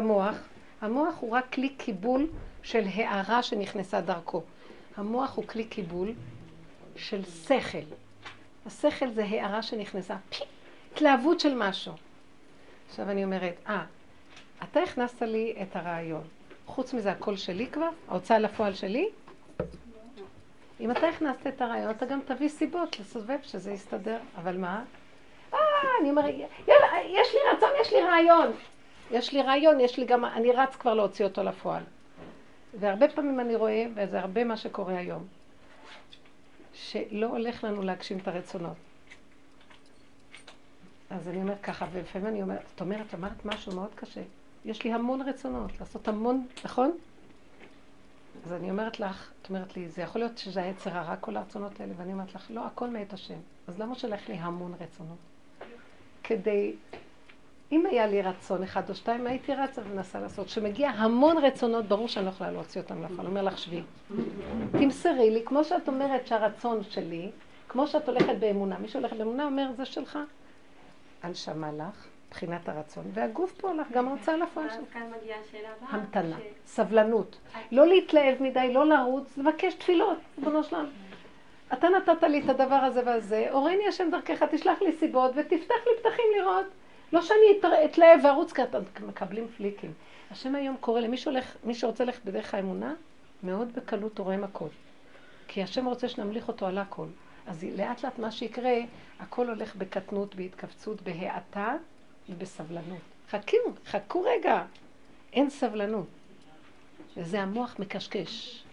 המוח, המוח הוא רק כלי קיבול של הערה שנכנסה דרכו. המוח הוא כלי קיבול של שכל. השכל זה הערה שנכנסה, פי, התלהבות של משהו. עכשיו אני אומרת, אה, אתה הכנסת לי את הרעיון. חוץ מזה הכל שלי כבר? ההוצאה לפועל שלי? אם אתה הכנסת את הרעיון, אתה גם תביא סיבות לסובב שזה יסתדר. אבל מה? אה, אני אומרת, יאללה, יש לי רצון, יש לי רעיון. יש לי רעיון, יש לי גם, אני רץ כבר להוציא אותו לפועל. והרבה פעמים אני רואה, וזה הרבה מה שקורה היום, שלא הולך לנו להגשים את הרצונות. אז אני אומרת ככה, ולפעמים אני אומרת, את אומרת, אמרת משהו מאוד קשה. יש לי המון רצונות, לעשות המון, נכון? אז אני אומרת לך, את אומרת לי, זה יכול להיות שזה היצר הרע, כל הרצונות האלה, ואני אומרת לך, לא, הכל מאת השם. אז למה שלך לי המון רצונות? כדי, אם היה לי רצון אחד או שתיים, הייתי רצה ומנסה לעשות. כשמגיע המון רצונות, ברור שאני לא יכולה להוציא אותם לפעול. אומר לך, שבי. תמסרי לי, כמו שאת אומרת שהרצון שלי, כמו שאת הולכת באמונה, מי שהולך באמונה אומר, זה שלך. הנשמה לך, מבחינת הרצון, והגוף פה לך, גם ההוצאה לפועל שלך. כאן מגיעה השאלה הבאה. המתנה, סבלנות. לא להתלהב מדי, לא לרוץ, לבקש תפילות, ריבונו שלם. אתה נתת לי את הדבר הזה והזה, הורני השם דרכך, תשלח לי סיבות ותפתח לי פתחים לראות. לא שאני אתלהב וארוץ, כי אתם מקבלים פליקים. השם היום קורא למי שהולך, מי שרוצה ללכת בדרך האמונה, מאוד בקלות הוא רואה הכל. כי השם רוצה שנמליך אותו על הכל. אז לאט לאט מה שיקרה, הכל הולך בקטנות, בהתכווצות, בהאטה ובסבלנות. חכו, חכו רגע. אין סבלנות. וזה המוח מקשקש.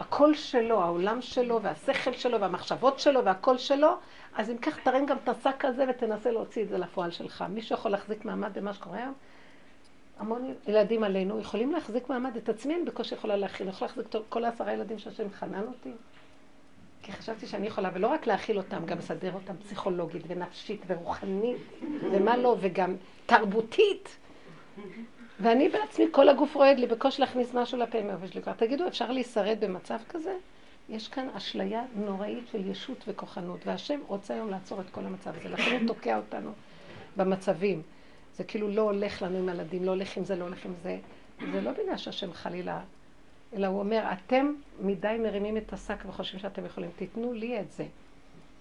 הקול שלו, העולם שלו, והשכל שלו, והמחשבות שלו, והקול שלו, אז אם כך תרים גם את השק הזה ותנסה להוציא את זה לפועל שלך. מישהו יכול להחזיק מעמד במה שקורה היום? המון ילדים עלינו יכולים להחזיק מעמד, את עצמי אני בקושי יכולה להכיל, אני יכולה להחזיק כל העשרה ילדים שהשם חנן אותי. כי חשבתי שאני יכולה, ולא רק להכיל אותם, גם לסדר אותם פסיכולוגית ונפשית ורוחנית, ומה לא, וגם תרבותית. ואני בעצמי, כל הגוף רועד לי, בקושי להכניס משהו לפה מהאופן שלי. תגידו, אפשר להישרד במצב כזה? יש כאן אשליה נוראית של ישות וכוחנות, והשם רוצה היום לעצור את כל המצב הזה, לכן הוא תוקע אותנו במצבים. זה כאילו לא הולך לנו עם הילדים, לא הולך עם זה, לא הולך עם זה. זה לא בגלל שהשם חלילה, אלא הוא אומר, אתם מדי מרימים את השק וחושבים שאתם יכולים, תיתנו לי את זה.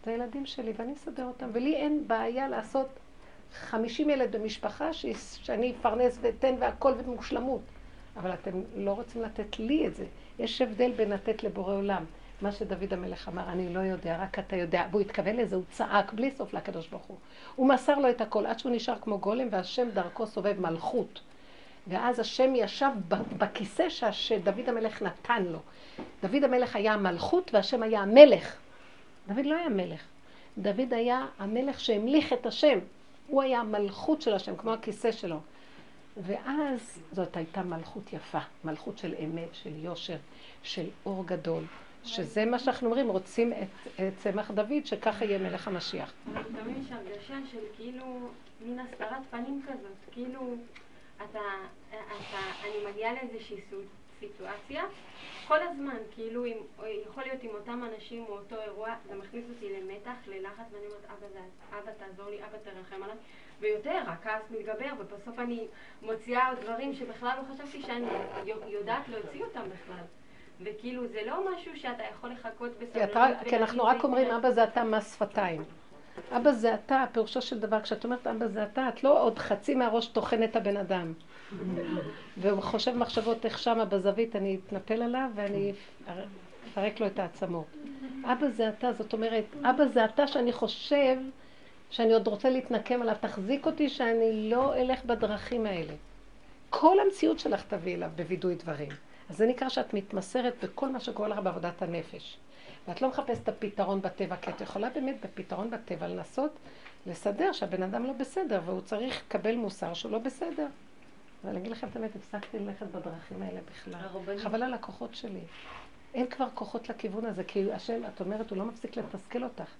זה הילדים שלי, ואני אסדר אותם, ולי אין בעיה לעשות חמישים ילד במשפחה שאני אפרנס ואתן והכל במושלמות. אבל אתם לא רוצים לתת לי את זה. יש הבדל בין לתת לבורא עולם. מה שדוד המלך אמר, אני לא יודע, רק אתה יודע. והוא התכוון לזה, הוא צעק בלי סוף לקדוש ברוך הוא. הוא מסר לו את הכל, עד שהוא נשאר כמו גולם, והשם דרכו סובב מלכות. ואז השם ישב בכיסא שדוד המלך נתן לו. דוד המלך היה המלכות והשם היה המלך. דוד לא היה מלך. דוד היה המלך שהמליך את השם. הוא היה המלכות של השם, כמו הכיסא שלו. ואז זאת הייתה מלכות יפה, מלכות של אמת, של יושר, של אור גדול, שזה מה שאנחנו אומרים, רוצים את, את צמח דוד, שככה יהיה מלך המשיח. תמיד יש הרגשה של כאילו מין הסתרת פנים כזאת, כאילו אתה, אתה, אני מגיעה לאיזושהי סיטואציה, כל הזמן, כאילו, עם, יכול להיות עם אותם אנשים או אותו אירוע, זה מכניס אותי למתח, ללחץ, ואני אומרת, אבא, זה, אבא תעזור לי, אבא תרחם עליי, ויותר, הכעס מתגבר, ובסוף אני מוציאה דברים שבכלל לא חשבתי שאני יודעת להוציא אותם בכלל. וכאילו, זה לא משהו שאתה יכול לחכות בסבלנות. כי אנחנו רק אומרים, אבא זה אתה מס שפתיים. אבא זה אתה, פירושו של דבר, כשאת אומרת אבא זה אתה, את לא עוד חצי מהראש טוחן את הבן אדם. והוא חושב מחשבות איך שמה בזווית, אני אתנפל עליו ואני אפרק לו את העצמות. אבא זה אתה, זאת אומרת, אבא זה אתה שאני חושב שאני עוד רוצה להתנקם עליו, תחזיק אותי שאני לא אלך בדרכים האלה. כל המציאות שלך תביא אליו בווידוי דברים. אז זה נקרא שאת מתמסרת בכל מה שקורה לך בעבודת הנפש. ואת לא מחפשת את הפתרון בטבע, כי את יכולה באמת בפתרון בטבע לנסות לסדר שהבן אדם לא בסדר, והוא צריך לקבל מוסר שהוא לא בסדר. אבל אני אגיד לכם את האמת, הפסקתי ללכת בדרכים האלה בכלל. חבל על הכוחות שלי. אין כבר כוחות לכיוון הזה, כי השם, את אומרת, הוא לא מפסיק לתסכל אותך.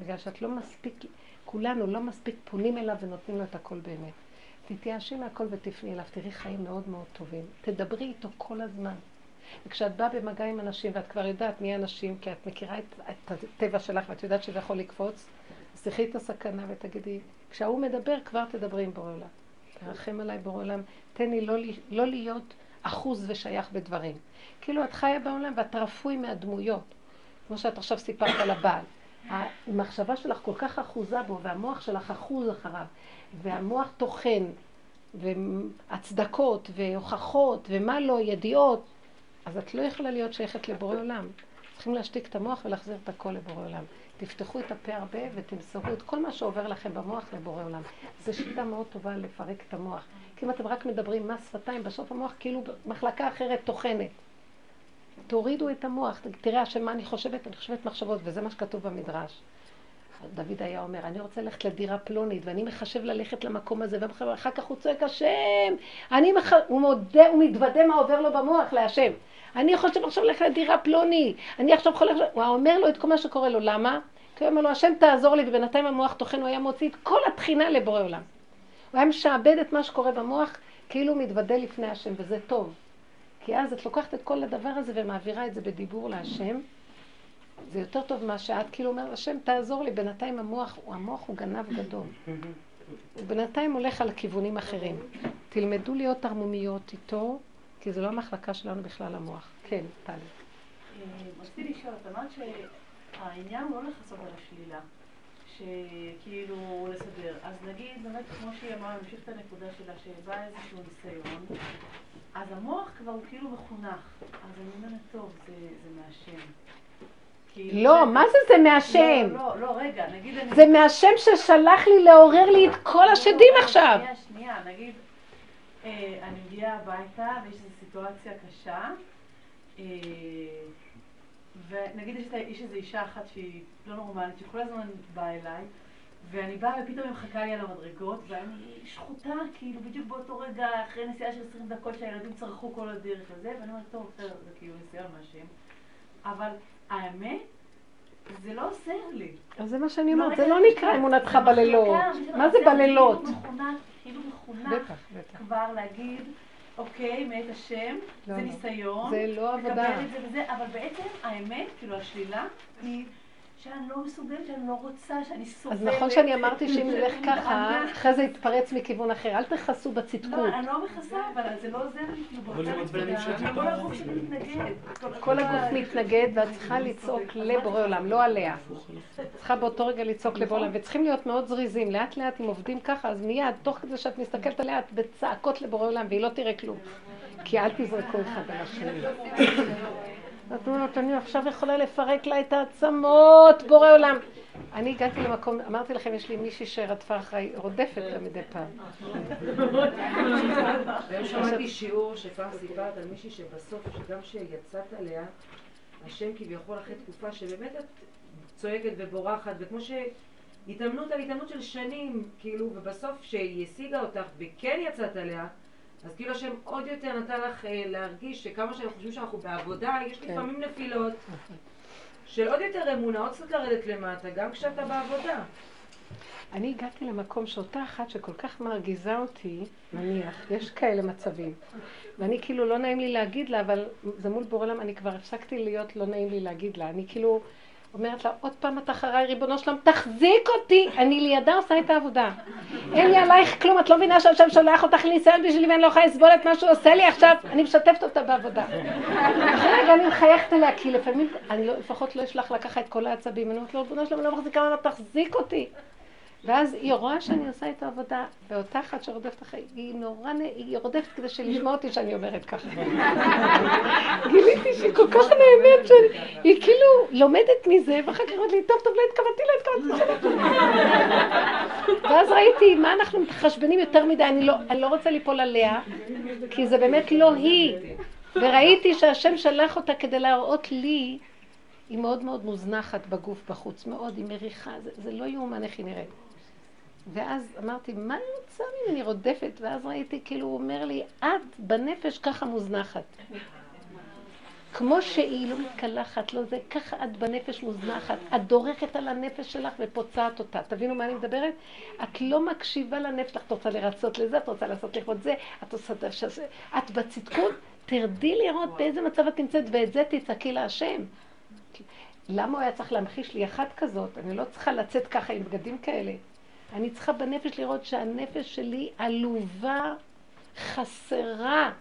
בגלל שאת לא מספיק, כולנו לא מספיק פונים אליו ונותנים לו את הכל באמת. תתייאשי מהכל ותפני אליו, תראי חיים מאוד מאוד טובים. תדברי איתו כל הזמן. וכשאת באה במגע עם אנשים, ואת כבר יודעת מי האנשים, כי את מכירה את, את הטבע שלך ואת יודעת שזה יכול לקפוץ, אז תחי את הסכנה ותגידי, כשההוא מדבר כבר תדברי עם בורא עולם. תרחם עליי בורא עולם, תן לי לא, לא להיות אחוז ושייך בדברים. כאילו את חיה בעולם ואת רפוי מהדמויות, כמו שאת עכשיו סיפרת על הבעל. המחשבה שלך כל כך אחוזה בו, והמוח שלך אחוז אחריו, והמוח טוחן, והצדקות, והוכחות, ומה לא, ידיעות, אז את לא יכולה להיות שייכת לבורא עולם. צריכים להשתיק את המוח ולהחזיר את הכל לבורא עולם. תפתחו את הפה הרבה ותמסרו את כל מה שעובר לכם במוח לבורא עולם. זו שיטה מאוד טובה לפרק את המוח. כי אם אתם רק מדברים מס שפתיים, בסוף המוח כאילו מחלקה אחרת טוחנת. תורידו את המוח, תראה השם מה אני חושבת, אני חושבת מחשבות, וזה מה שכתוב במדרש. דוד היה אומר, אני רוצה ללכת לדירה פלונית, ואני מחשב ללכת למקום הזה, ואחר כך הוא צועק השם, אני מח... הוא מודה, הוא מתוודה מה עובר לו במוח להשם. אני חושב עכשיו ללכת לדירה פלוני, אני עכשיו יכול ללכת... הוא אומר לו את כל מה שקורה לו, למה? כי הוא אומר לו, השם תעזור לי, ובינתיים המוח טוחן, הוא היה מוציא את כל התחינה לבורא עולם. הוא היה משעבד את מה שקורה במוח, כאילו הוא מתוודה לפני השם, וזה טוב. כי אז את לוקחת את כל הדבר הזה ומעבירה את זה בדיבור להשם. זה יותר טוב מה שאת כאילו אומר, השם תעזור לי, בינתיים המוח, המוח הוא גנב גדול. הוא בינתיים הולך על כיוונים אחרים. תלמדו להיות ערמומיות איתו, כי זה לא המחלקה שלנו בכלל המוח. כן, טלי. רציתי לשאול, את אמרת שהעניין הוא לא לכסות על השלילה, שכאילו לסדר. אז נגיד, באמת, כמו שהיא אמרה, נמשיך את הנקודה שלה, שבא איזשהו ניסיון, אז המוח כבר הוא כאילו מחונך. אז אני אומרת, טוב, זה, זה מהשם. לא, מה זה זה מהשם? לא, לא, לא, רגע, נגיד אני... זה מהשם ששלח לי לעורר לי את כל השדים עכשיו. שנייה, שנייה, נגיד, אה, אני מגיעה הביתה ויש איזו סיטואציה קשה, אה, ונגיד יש איזו אישה אחת שהיא לא נורמלית, שכל הזמן באה אליי, ואני באה ופתאום היא מחכה לי על המדרגות, ואני שחוטה, כאילו, בדיוק באותו רגע, אחרי נסיעה של 20 דקות שהילדים צרחו כל הדרך הזה, ואני אומרת, טוב, בסדר, זה כאילו ניסיון מהשם. אבל האמת, זה לא עוזר לי. אז זה מה שאני אומרת, זה לא נקרא אמונתך בלילות. מה זה בלילות? כאילו מחונך כבר להגיד, אוקיי, מאת השם, זה לא, לא. ניסיון. זה לא עבודה. אבל בעצם האמת, כאילו השלילה, היא... שאני לא מסוגלת, שאני לא רוצה, שאני סובלת. אז נכון שאני אמרתי שאם נלך ככה, אחרי זה יתפרץ מכיוון אחר. אל תכסו בצדקות. לא, אני לא מכסה, אבל זה לא עוזר לי, כאילו, כל הגוף שלי מתנגד. כל הגוף מתנגד, ואת צריכה לצעוק לבורא עולם, לא עליה. צריכה באותו רגע לצעוק לבורא עולם, וצריכים להיות מאוד זריזים. לאט לאט, אם עובדים ככה, אז מיד, תוך כדי שאת מסתכלת עליה, את בצעקות לבורא עולם, והיא לא תראה כלום. כי אל תזרקו אחד על השני. את אומרת, אני עכשיו יכולה לפרק לה את העצמות, בורא עולם. אני הגעתי למקום, אמרתי לכם, יש לי מישהי שרדפה אחריי, רודפת לה מדי פעם. והיום שמעתי שיעור שפעם סיפרת על מישהי שבסוף, שגם כשיצאת עליה, השם כביכול אחרי תקופה שבאמת את צועקת ובורחת, וכמו שהתאמנות על התאמנות של שנים, כאילו, ובסוף שהיא השיגה אותך וכן יצאת עליה, אז כאילו השם עוד יותר נתן לך אה, להרגיש שכמה שאנחנו חושבים שאנחנו בעבודה, יש כן. לפעמים נפילות של עוד יותר אמונה, עוד קצת לרדת למטה, גם כשאתה בעבודה. אני הגעתי למקום שאותה אחת שכל כך מרגיזה אותי, נניח, יש כאלה מצבים, ואני כאילו לא נעים לי להגיד לה, אבל זה מול בורא עולם, אני כבר הפסקתי להיות לא נעים לי להגיד לה, אני כאילו... אומרת לה, עוד פעם את אחריי, ריבונו שלום, תחזיק אותי, אני לידה עושה את העבודה. אין לי עלייך כלום, את לא מבינה שהשם שולח אותך לניסיון בשבילי ואני לא יכולה לסבול את מה שהוא עושה לי עכשיו, אני משתפת אותה בעבודה. אחרי רגע אני מחייכת אליה, כי לפעמים, אני לא, לפחות לא אשלח לקחה את כל העצבים, אני אומרת לו, ריבונו שלום, אני לא מחזיקה ממנו, תחזיק אותי. ואז היא רואה שאני עושה את העבודה, ואותה אחת שרודפת אחרי, היא נורא, היא רודפת כדי שלשמוע אותי שאני אומרת ככה. גיליתי שהיא כל כך נהנית, היא כאילו לומדת מזה, ואחר כך אומרת לי, טוב, טוב, לא התכוונתי, לא התכוונתי. ואז ראיתי, מה אנחנו מתחשבנים יותר מדי, אני לא, אני לא רוצה ליפול עליה, כי זה באמת לא היא. וראיתי שהשם שלח אותה כדי להראות לי, היא מאוד מאוד מוזנחת בגוף בחוץ, מאוד, היא מריחה, זה, לא יאומן איך היא נראית. ואז אמרתי, מה אני רוצה ממני רודפת? ואז ראיתי, כאילו, הוא אומר לי, את בנפש ככה מוזנחת. כמו שהיא לא מתקלחת, לא זה, ככה את בנפש מוזנחת. את דורכת על הנפש שלך ופוצעת אותה. תבינו מה אני מדברת? את לא מקשיבה לנפש שלך, את רוצה לרצות לזה, את רוצה לעשות לכבוד זה, את עושה את זה. את בצדקות, תרדי לראות באיזה מצב את נמצאת, ואת זה תצעקי להשם. למה הוא היה צריך להמחיש לי אחת כזאת? אני לא צריכה לצאת ככה עם בגדים כאלה. אני צריכה בנפש לראות שהנפש שלי עלובה, חסרה.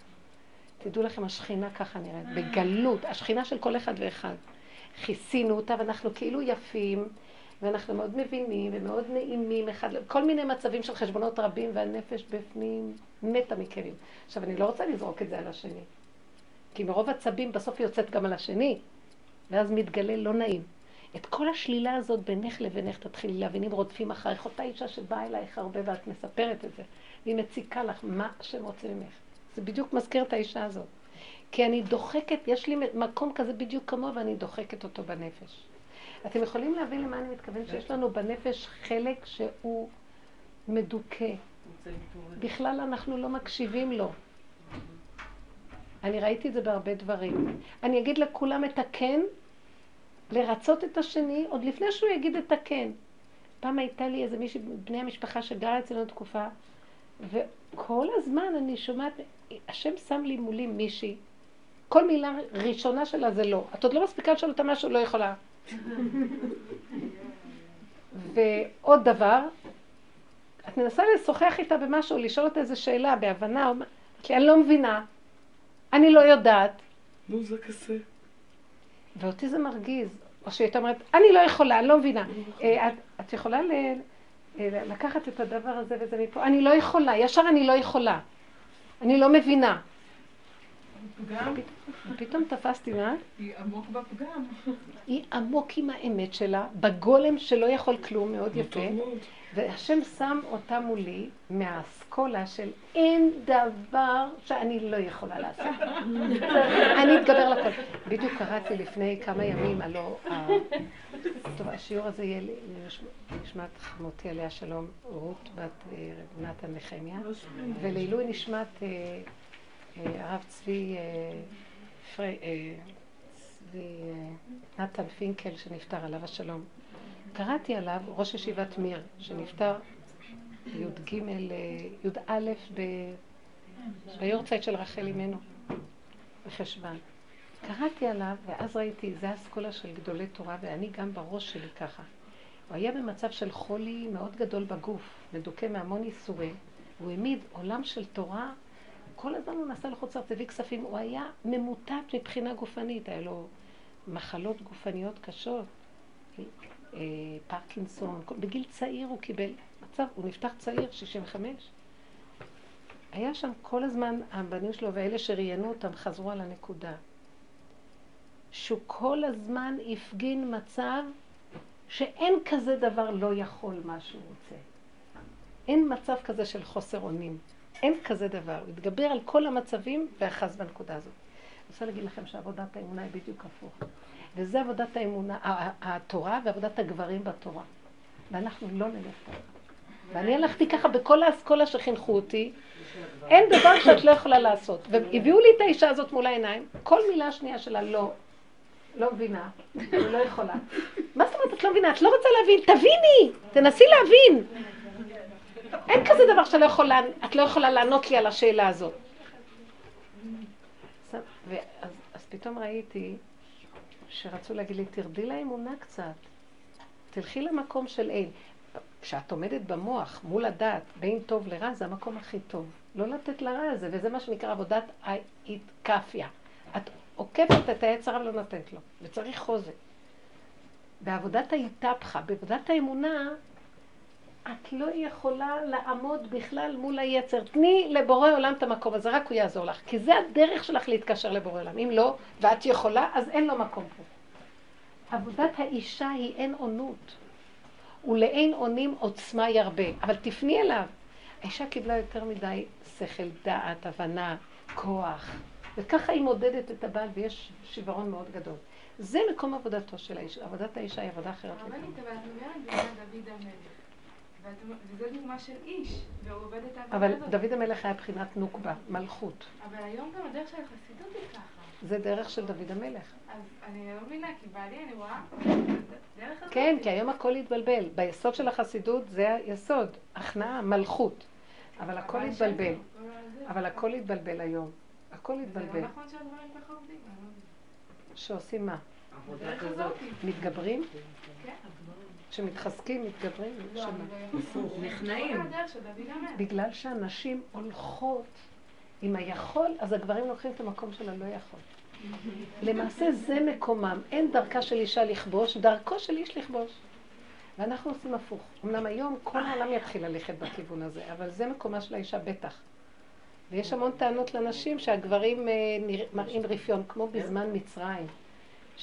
תדעו לכם, השכינה ככה נראית, בגלות, השכינה של כל אחד ואחד. כיסינו אותה ואנחנו כאילו יפים, ואנחנו מאוד מבינים ומאוד נעימים אחד, כל מיני מצבים של חשבונות רבים והנפש בפנים מתה מכאבים. עכשיו, אני לא רוצה לזרוק את זה על השני, כי מרוב עצבים בסוף היא יוצאת גם על השני, ואז מתגלה לא נעים. את כל השלילה הזאת בינך לבינך תתחילי להבין אם רודפים אחריך, אותה אישה שבאה אלייך הרבה ואת מספרת את זה, והיא מציקה לך מה השם רוצה ממך. זה בדיוק מזכיר את האישה הזאת. כי אני דוחקת, יש לי מקום כזה בדיוק כמוה ואני דוחקת אותו בנפש. אתם יכולים להבין למה אני מתכוונת? שיש לנו בנפש חלק שהוא מדוכא. בכלל אנחנו לא מקשיבים לו. אני ראיתי את זה בהרבה דברים. אני אגיד לכולם את הכן, לרצות את השני, עוד לפני שהוא יגיד את הכן. פעם הייתה לי איזה מישהי, בני המשפחה שגרה אצלנו תקופה, וכל הזמן אני שומעת, השם שם לי מולי מישהי, כל מילה ראשונה שלה זה לא. את עוד לא מספיקה לשאול אותה משהו, לא יכולה. ועוד דבר, את מנסה לשוחח איתה במשהו, לשאול אותה איזו שאלה, בהבנה, כי אני לא מבינה, אני לא יודעת. נו, זה כזה. ואותי זה מרגיז. או שהיא הייתה אומרת, אני לא יכולה, אני לא מבינה. אה, את, יכולה ל, לקחת את הדבר הזה וזה מפה? אני לא יכולה, ישר אני לא יכולה. אני לא מבינה. פגם? פתאום תפסתי, מה? היא עמוק בפגם. היא עמוק עם האמת שלה, בגולם שלא יכול כלום, מאוד יפה. והשם שם אותה מולי מהאסכולה של אין דבר שאני לא יכולה לעשות. אני אתגבר על הכל. בדיוק קראתי לפני כמה ימים, הלא... טוב, השיעור הזה יהיה לי, נשמת חמותי עליה שלום, רות בת אה, נתן נחמיה, ולעילוי נשמת אה, אה, הרב צבי נתן פינקל שנפטר עליו השלום. קראתי עליו ראש ישיבת מיר, שנפטר י"ג, י"א ביורצייט של רחל אימנו, בחשוון. קראתי עליו, ואז ראיתי, זה אסכולה של גדולי תורה, ואני גם בראש שלי ככה. הוא היה במצב של חולי מאוד גדול בגוף, מדוכא מהמון ייסורים. הוא העמיד עולם של תורה, כל הזמן הוא נסע לחוץ לארץ, הביא כספים, הוא היה ממוטט מבחינה גופנית, היה לו מחלות גופניות קשות. אה, פרקינסון, בגיל צעיר הוא קיבל מצב, הוא נפתח צעיר, 65. היה שם כל הזמן, הבנים שלו ואלה שראיינו אותם חזרו על הנקודה. שהוא כל הזמן הפגין מצב שאין כזה דבר לא יכול מה שהוא רוצה. אין מצב כזה של חוסר אונים. אין כזה דבר. הוא התגבר על כל המצבים ואחז בנקודה הזאת. אני רוצה להגיד לכם שעבודת האמונה היא בדיוק הפוך. וזה עבודת האמונה, התורה ועבודת הגברים בתורה. ואנחנו לא נלך ככה. ואני הלכתי ככה בכל האסכולה שחינכו אותי, אין דבר שאת לא יכולה לעשות. והביאו לי את האישה הזאת מול העיניים, כל מילה שנייה שלה לא, לא מבינה, אני לא יכולה. מה זאת אומרת את לא מבינה? את לא רוצה להבין? תביני! תנסי להבין! אין כזה דבר שאת לא יכולה, את לא יכולה לענות לי על השאלה הזאת. ואז, אז פתאום ראיתי שרצו להגיד לי, תרדי לאמונה קצת. תלכי למקום של אין. כשאת עומדת במוח, מול הדת, בין טוב לרע, זה המקום הכי טוב. לא לתת לרע הזה, וזה מה שנקרא עבודת האיתקפיה. את עוקפת את היצר ולא נותנת לו, וצריך חוזק. בעבודת האיתפחה, בעבודת האמונה, את לא יכולה לעמוד בכלל מול היצר. תני לבורא עולם את המקום הזה, רק הוא יעזור לך. כי זה הדרך שלך להתקשר לבורא עולם. אם לא, ואת יכולה, אז אין לו מקום פה. עבודת האישה היא אין עונות. ולאין עונים עוצמה ירבה. אבל תפני אליו. האישה קיבלה יותר מדי שכל, דעת, הבנה, כוח. וככה היא מודדת את הבעל, ויש שיוורון מאוד גדול. זה מקום עבודתו של האישה. עבודת האישה היא עבודה אחרת. הרבנית, וזו דוגמה של איש, והוא עובד את העבודה הזאת. אבל דוד המלך היה בחינת נוקבה, מלכות. אבל היום גם הדרך של החסידות היא ככה. זה דרך של דוד המלך. אז אני לא מבינה, כי בעלי אני רואה דרך הזאת. כן, כי היום הכל התבלבל. ביסוד של החסידות זה היסוד, הכנעה, מלכות. אבל הכל התבלבל. אבל הכל התבלבל היום. הכל התבלבל. זה לא נכון שהדברים ככה עובדים. לא שעושים מה? מתגברים? כשמתחזקים, מתגברים, לא, לא. נכנעים. המלך. בגלל שהנשים הולכות עם היכול, אז הגברים לוקחים את המקום של הלא יכול. למעשה זה מקומם, אין דרכה של אישה לכבוש, דרכו של איש לכבוש. ואנחנו עושים הפוך. אמנם היום כל העולם יתחיל ללכת בכיוון הזה, אבל זה מקומה של האישה בטח. ויש המון טענות לנשים שהגברים אה, נרא- מראים רפיון, כמו בזמן מצרים.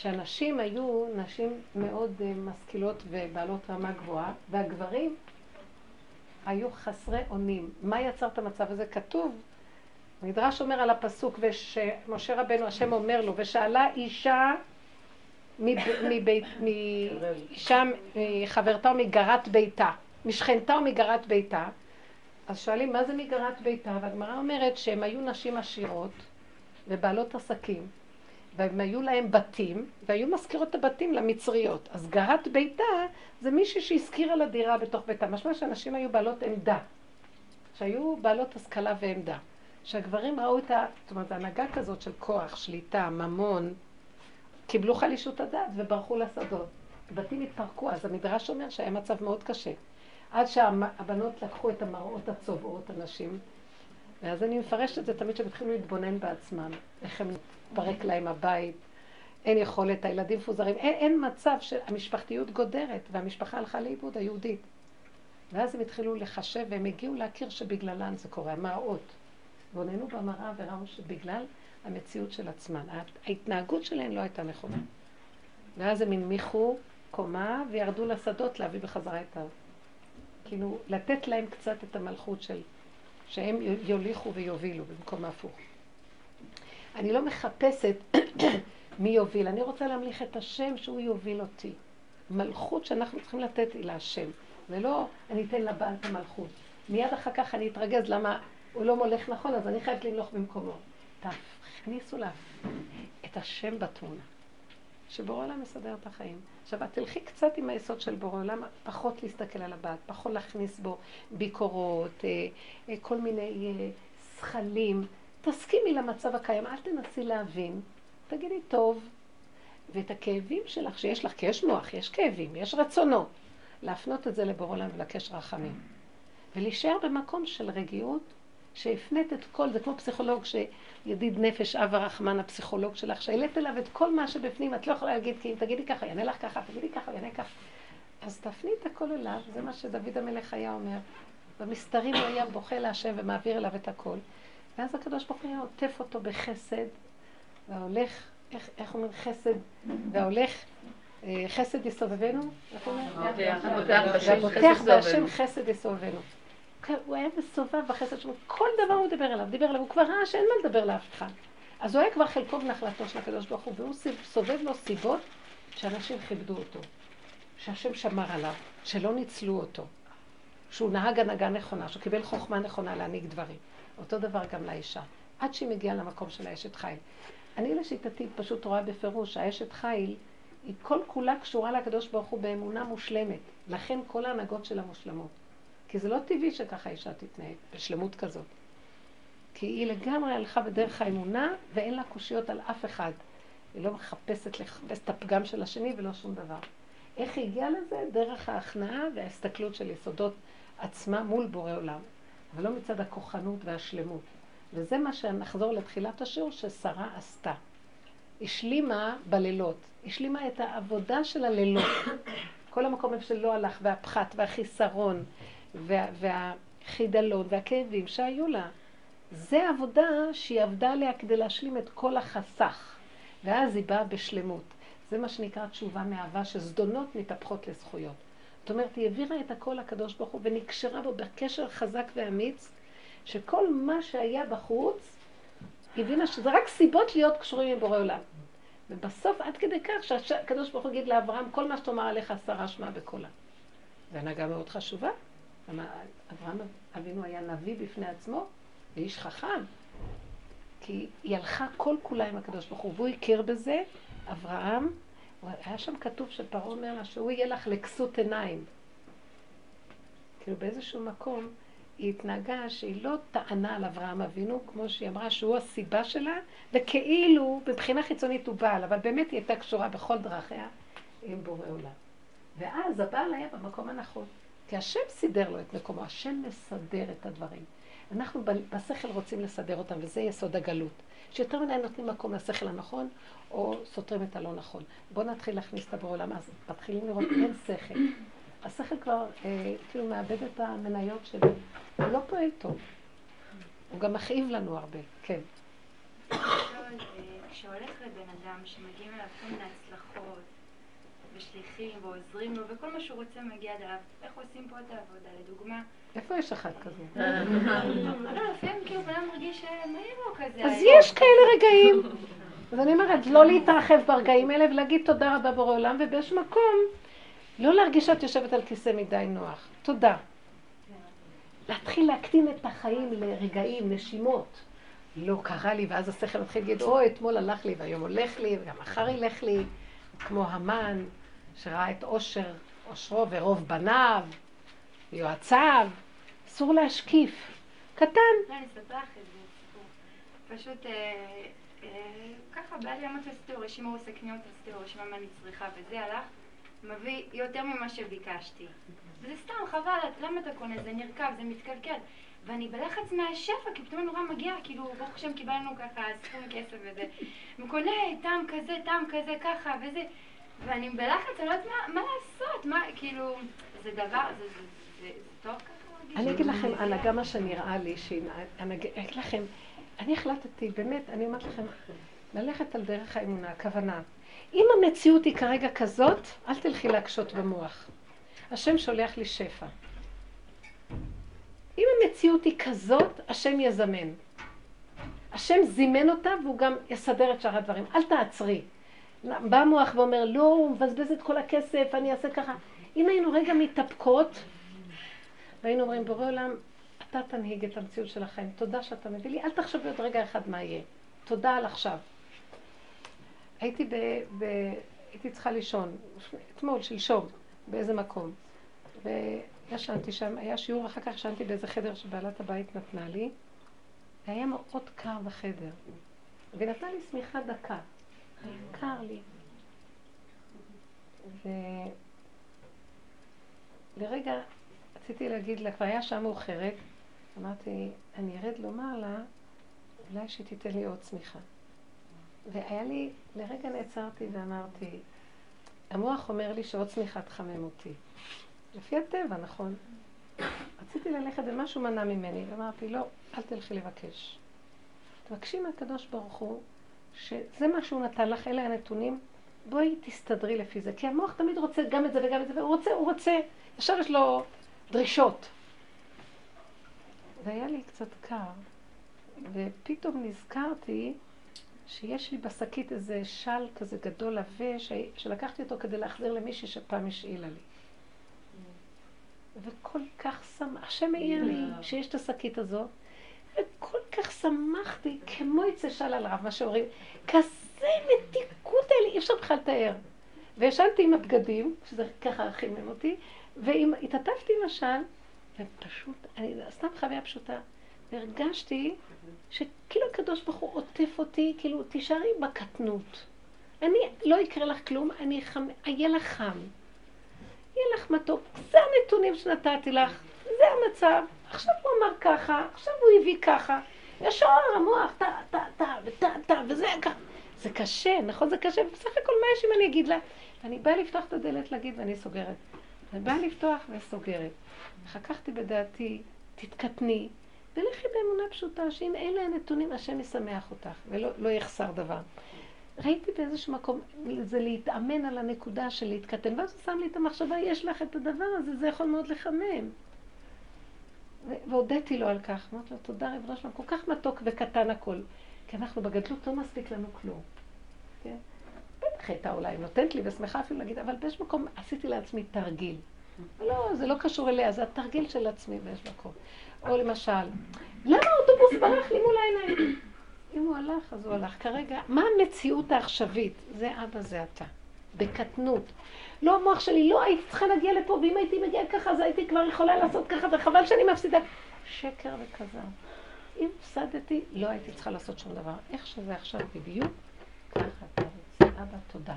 שהנשים היו נשים מאוד אה, משכילות ובעלות רמה גבוהה, והגברים היו חסרי אונים. מה יצר את המצב הזה? כתוב, המדרש אומר על הפסוק, ושמשה רבנו, השם אומר לו, ושאלה אישה מב- מבית, אישה, אה, חברתה ומגרת ביתה, משכנתה ומגרת ביתה, אז שואלים מה זה מגרת ביתה, והגמרא אומרת שהן היו נשים עשירות ובעלות עסקים, והם היו להם בתים, והיו מזכירות את הבתים למצריות. אז גרת ביתה זה מישהי שהזכירה לה דירה בתוך ביתה. משמע שאנשים היו בעלות עמדה, שהיו בעלות השכלה ועמדה. שהגברים ראו את ה... זאת אומרת, הנהגה כזאת של כוח, שליטה, ממון, קיבלו חלישות הדעת וברחו לשדות. בתים התפרקו, אז המדרש אומר שהיה מצב מאוד קשה. עד שהבנות לקחו את המראות הצובעות, הנשים, ואז אני מפרשת את זה תמיד שהם התחילו להתבונן בעצמם, איך הם מתפרק להם הבית, אין יכולת, הילדים מפוזרים, אין, אין מצב שהמשפחתיות גודרת, והמשפחה הלכה לאיבוד, היהודית. ואז הם התחילו לחשב, והם הגיעו להכיר שבגללן זה קורה, המראות. התבוננו במראה וראו שבגלל המציאות של עצמן, ההתנהגות שלהן לא הייתה נכונה. ואז הם הנמיכו קומה וירדו לשדות להביא בחזרה את ה... כאילו, לתת להם קצת את המלכות של... שהם יוליכו ויובילו במקום ההפוך. אני לא מחפשת מי יוביל, אני רוצה להמליך את השם שהוא יוביל אותי. מלכות שאנחנו צריכים לתת היא להשם, ולא אני אתן לבעל את המלכות. מיד אחר כך אני אתרגז למה הוא לא מולך נכון, אז אני חייבת למלוך במקומו. תכניסו לה את השם בתמונה, שבורא עולם מסדר את החיים. עכשיו, את תלכי קצת עם היסוד של בורא עולם, פחות להסתכל על הבת, פחות להכניס בו ביקורות, אה, אה, כל מיני אה, זכלים. תסכימי למצב הקיים, אל תנסי להבין. תגידי, טוב, ואת הכאבים שלך שיש לך, כי יש מוח, יש כאבים, יש רצונות, להפנות את זה לבורא עולם ולבקש רחמים. ולהישאר במקום של רגיעות, שהפנית את כל, זה כמו פסיכולוג שידיד נפש אב הרחמן, הפסיכולוג שלך, שהעלית אליו את כל מה שבפנים, את לא יכולה להגיד, כי אם תגידי ככה, יענה לך ככה, תגידי ככה, יענה ככה. אז תפני את הכל אליו, זה מה שדוד המלך היה אומר. במסתרים הוא היה בוכה להשם ומעביר אליו את הכל. ואז הקדוש ברוך הוא עוטף אותו בחסד, וההולך, איך, איך אומרים חסד, וההולך, אה, חסד יסובבנו, איך הוא אומר? והפותח בהשם חסד יסובבנו. כן, הוא היה מסובב בחסד שלו, כל דבר הוא דיבר אליו, דיבר אליו, הוא כבר ראה שאין מה לדבר לאף אחד. אז הוא היה כבר חלקו ונחלתו של הקדוש ברוך הוא, והוא סובב לו סיבות שאנשים כיבדו אותו, שהשם שמר עליו, שלא ניצלו אותו, שהוא נהג הנהגה נכונה, שהוא קיבל חוכמה נכונה להנהיג דברים. אותו דבר גם לאישה, עד שהיא מגיעה למקום של האשת חיל. אני לשיטתי פשוט רואה בפירוש שהאשת חיל היא כל כולה קשורה לקדוש ברוך הוא באמונה מושלמת. לכן כל ההנהגות שלה מושלמות. כי זה לא טבעי שככה אישה תתנהג, בשלמות כזאת. כי היא לגמרי הלכה בדרך האמונה ואין לה קושיות על אף אחד. היא לא מחפשת לחפש את הפגם של השני ולא שום דבר. איך היא הגיעה לזה? דרך ההכנעה וההסתכלות של יסודות עצמה מול בורא עולם, אבל לא מצד הכוחנות והשלמות. וזה מה שנחזור לתחילת השיעור ששרה עשתה. השלימה בלילות, השלימה את העבודה של הלילות. כל המקום איפה שלא הלך, והפחת והחיסרון וה, והחידלון והכאבים שהיו לה. זה עבודה שהיא עבדה עליה כדי להשלים את כל החסך. ואז היא באה בשלמות. זה מה שנקרא תשובה מאהבה, שזדונות מתהפכות לזכויות. זאת אומרת, היא העבירה את הכל לקדוש ברוך הוא ונקשרה בו בקשר חזק ואמיץ, שכל מה שהיה בחוץ, היא הבינה שזה רק סיבות להיות קשורים עם בורא עולם. ובסוף עד כדי כך שהקדוש ברוך הוא יגיד לאברהם, כל מה שתאמר עליך שרה שמע בקולה. זו הנהגה מאוד חשובה. אברהם אבינו היה נביא בפני עצמו, ואיש חכם. כי היא הלכה כל כולה עם הקדוש ברוך הוא, והוא הכיר בזה, אברהם, היה שם כתוב שפרעה אומר לה שהוא יהיה לך לכסות עיניים. כאילו באיזשהו מקום היא התנהגה שהיא לא טענה על אברהם אבינו, כמו שהיא אמרה שהוא הסיבה שלה, וכאילו מבחינה חיצונית הוא בעל, אבל באמת היא הייתה קשורה בכל דרכיה עם בורא עולם. ואז הבעל היה במקום הנכון. כי השם סידר לו את מקומו, השם מסדר את הדברים. אנחנו בשכל רוצים לסדר אותם, וזה יסוד הגלות. שיותר מדי נותנים מקום לשכל הנכון, או סותרים את הלא נכון. בואו נתחיל להכניס את הבור עולם, אז מתחילים לראות אין שכל. השכל כבר אה, כאילו מאבד את המניות שלו, הוא לא פועל טוב. הוא גם מכאיב לנו הרבה, כן. כשהולך לבן אדם שמגיעים אליו כל מיני ושליחים ועוזרים לו וכל מה שהוא רוצה מגיע עד אליו, איך עושים פה את העבודה? לדוגמה... איפה יש אחד כזה? לא, לפעמים כאילו בן אדם מרגיש שמעיר לו כזה. אז יש כאלה רגעים. אז אני אומרת, לא להתרחב ברגעים האלה ולהגיד תודה רבה בורא עולם, ובאיזשהו מקום, לא להרגיש שאת יושבת על כיסא מדי נוח. תודה. להתחיל להקטין את החיים לרגעים, נשימות. לא קרה לי, ואז השכל מתחיל להגיד, אוי, אתמול הלך לי, והיום הולך לי, וגם מחר ילך לי, כמו המן, שראה את עושר, עושרו ורוב בניו, יועציו. אסור להשקיף. קטן. לא, אני אספר לך את זה, פשוט אה, אה, ככה בעלי אמרת עשיתי לו רשימה, הוא עושה קניות, עשיתי לו רשימה מה אני צריכה, וזה הלך, מביא יותר ממה שביקשתי. וזה סתם, חבל, למה אתה קונה? זה נרקב, זה מתקלקל. ואני בלחץ מהשפע, כי פתאום נורא מגיע, כאילו, ברוך השם קיבלנו ככה סכום כסף וזה. הוא קונה טעם כזה, טעם כזה, ככה, וזה. ואני בלחץ, אני לא יודעת מה, מה לעשות, מה, כאילו, זה דבר, זה, זה, זה, זה טוב ככה? אני אגיד לכם, הנהגה מה שנראה לי, אני אגיד לכם, אני החלטתי, באמת, אני אומרת לכם, ללכת על דרך האמונה, הכוונה. אם המציאות היא כרגע כזאת, אל תלכי להקשות במוח. השם שולח לי שפע. אם המציאות היא כזאת, השם יזמן. השם זימן אותה והוא גם יסדר את שאר הדברים. אל תעצרי. בא המוח ואומר, לא, הוא מבזבז את כל הכסף, אני אעשה ככה. אם היינו רגע מתאפקות, והיינו אומרים, בורא עולם, אתה תנהיג את המציאות של החיים. תודה שאתה מביא לי, אל תחשבי עוד רגע אחד מה יהיה. תודה על עכשיו. הייתי ב... ב... הייתי צריכה לישון, אתמול, שלשום, באיזה מקום. וישנתי שם, היה שיעור, אחר כך ישנתי באיזה חדר שבעלת הבית נתנה לי. והיה מאוד קר בחדר. והיא נתנה לי שמיכה דקה. קר לי. ולרגע רציתי להגיד לה, כבר היה שעה מאוחרת, אמרתי, אני ארד לומר לה, אולי שתיתן לי עוד צמיחה. והיה לי, לרגע נעצרתי ואמרתי, המוח אומר לי שעוד צמיחה תחמם אותי. לפי הטבע, נכון? רציתי ללכת ומשהו מנע ממני, ואמרתי, לא, אל תלכי לבקש. תבקשי מהקדוש ברוך הוא, שזה מה שהוא נתן לך, אלה הנתונים, בואי תסתדרי לפי זה. כי המוח תמיד רוצה גם את זה וגם את זה, והוא רוצה, הוא רוצה, ישר יש לו דרישות. והיה לי קצת קר, ופתאום נזכרתי שיש לי בשקית איזה של כזה גדול עבה, שלקחתי אותו כדי להחזיר למישהי שפעם השאילה לי. וכל כך שמח, השם העיר לי שיש את השקית הזאת, וכל כך שמחתי, כמו יצא של על רב, מה שאומרים, כזה מתיקות האלה, אי אפשר בכלל לתאר. וישנתי עם הבגדים, שזה ככה חימם אותי, והתעטפתי עם השל, ופשוט, אני, סתם חוויה פשוטה, והרגשתי שכאילו הקדוש ברוך הוא עוטף אותי, כאילו, תישארי בקטנות. אני, לא יקרה לך כלום, אני חם, אהיה לך חם. יהיה לך מתוק. זה הנתונים שנתתי לך, זה המצב. עכשיו הוא אמר ככה, עכשיו הוא הביא ככה. ישר המוח, טה, טה, טה, וטה, טה, וזה ככה. זה קשה, נכון? זה קשה, ובסך הכל מה יש אם אני אגיד לה? ואני באה לפתוח את הדלת להגיד ואני סוגרת. אני באה לפתוח וסוגרת. חככתי בדעתי, תתקטני, ולכי באמונה פשוטה, שאם אלה הנתונים, השם ישמח אותך, ולא לא יחסר דבר. ראיתי באיזשהו מקום, זה להתאמן על הנקודה של להתקטן, ואז הוא שם לי את המחשבה, יש לך את הדבר הזה, זה יכול מאוד לחמם. והודיתי לו על כך, אמרתי לו, תודה רב ראש כל כך מתוק וקטן הכל. כי אנחנו בגדלות לא מספיק לנו כלום. כן? בטח הייתה אולי נותנת לי ושמחה אפילו להגיד, אבל באיזשהו מקום עשיתי לעצמי תרגיל. לא, זה לא קשור אליה, זה התרגיל של עצמי באיזשהו מקום. או למשל, למה האוטובוס ברח לי מול העיניים? אם הוא הלך, אז הוא הלך. כרגע, מה המציאות העכשווית? זה אבא, זה אתה. בקטנות. לא המוח שלי, לא הייתי צריכה להגיע לפה, ואם הייתי מגיעה ככה, אז הייתי כבר יכולה לעשות ככה, וחבל שאני מפסידה. שקר וכזב. אם הפסדתי, לא הייתי צריכה לעשות שום דבר. איך שזה עכשיו בדיוק, ככה אתה רוצה. אבא, תודה.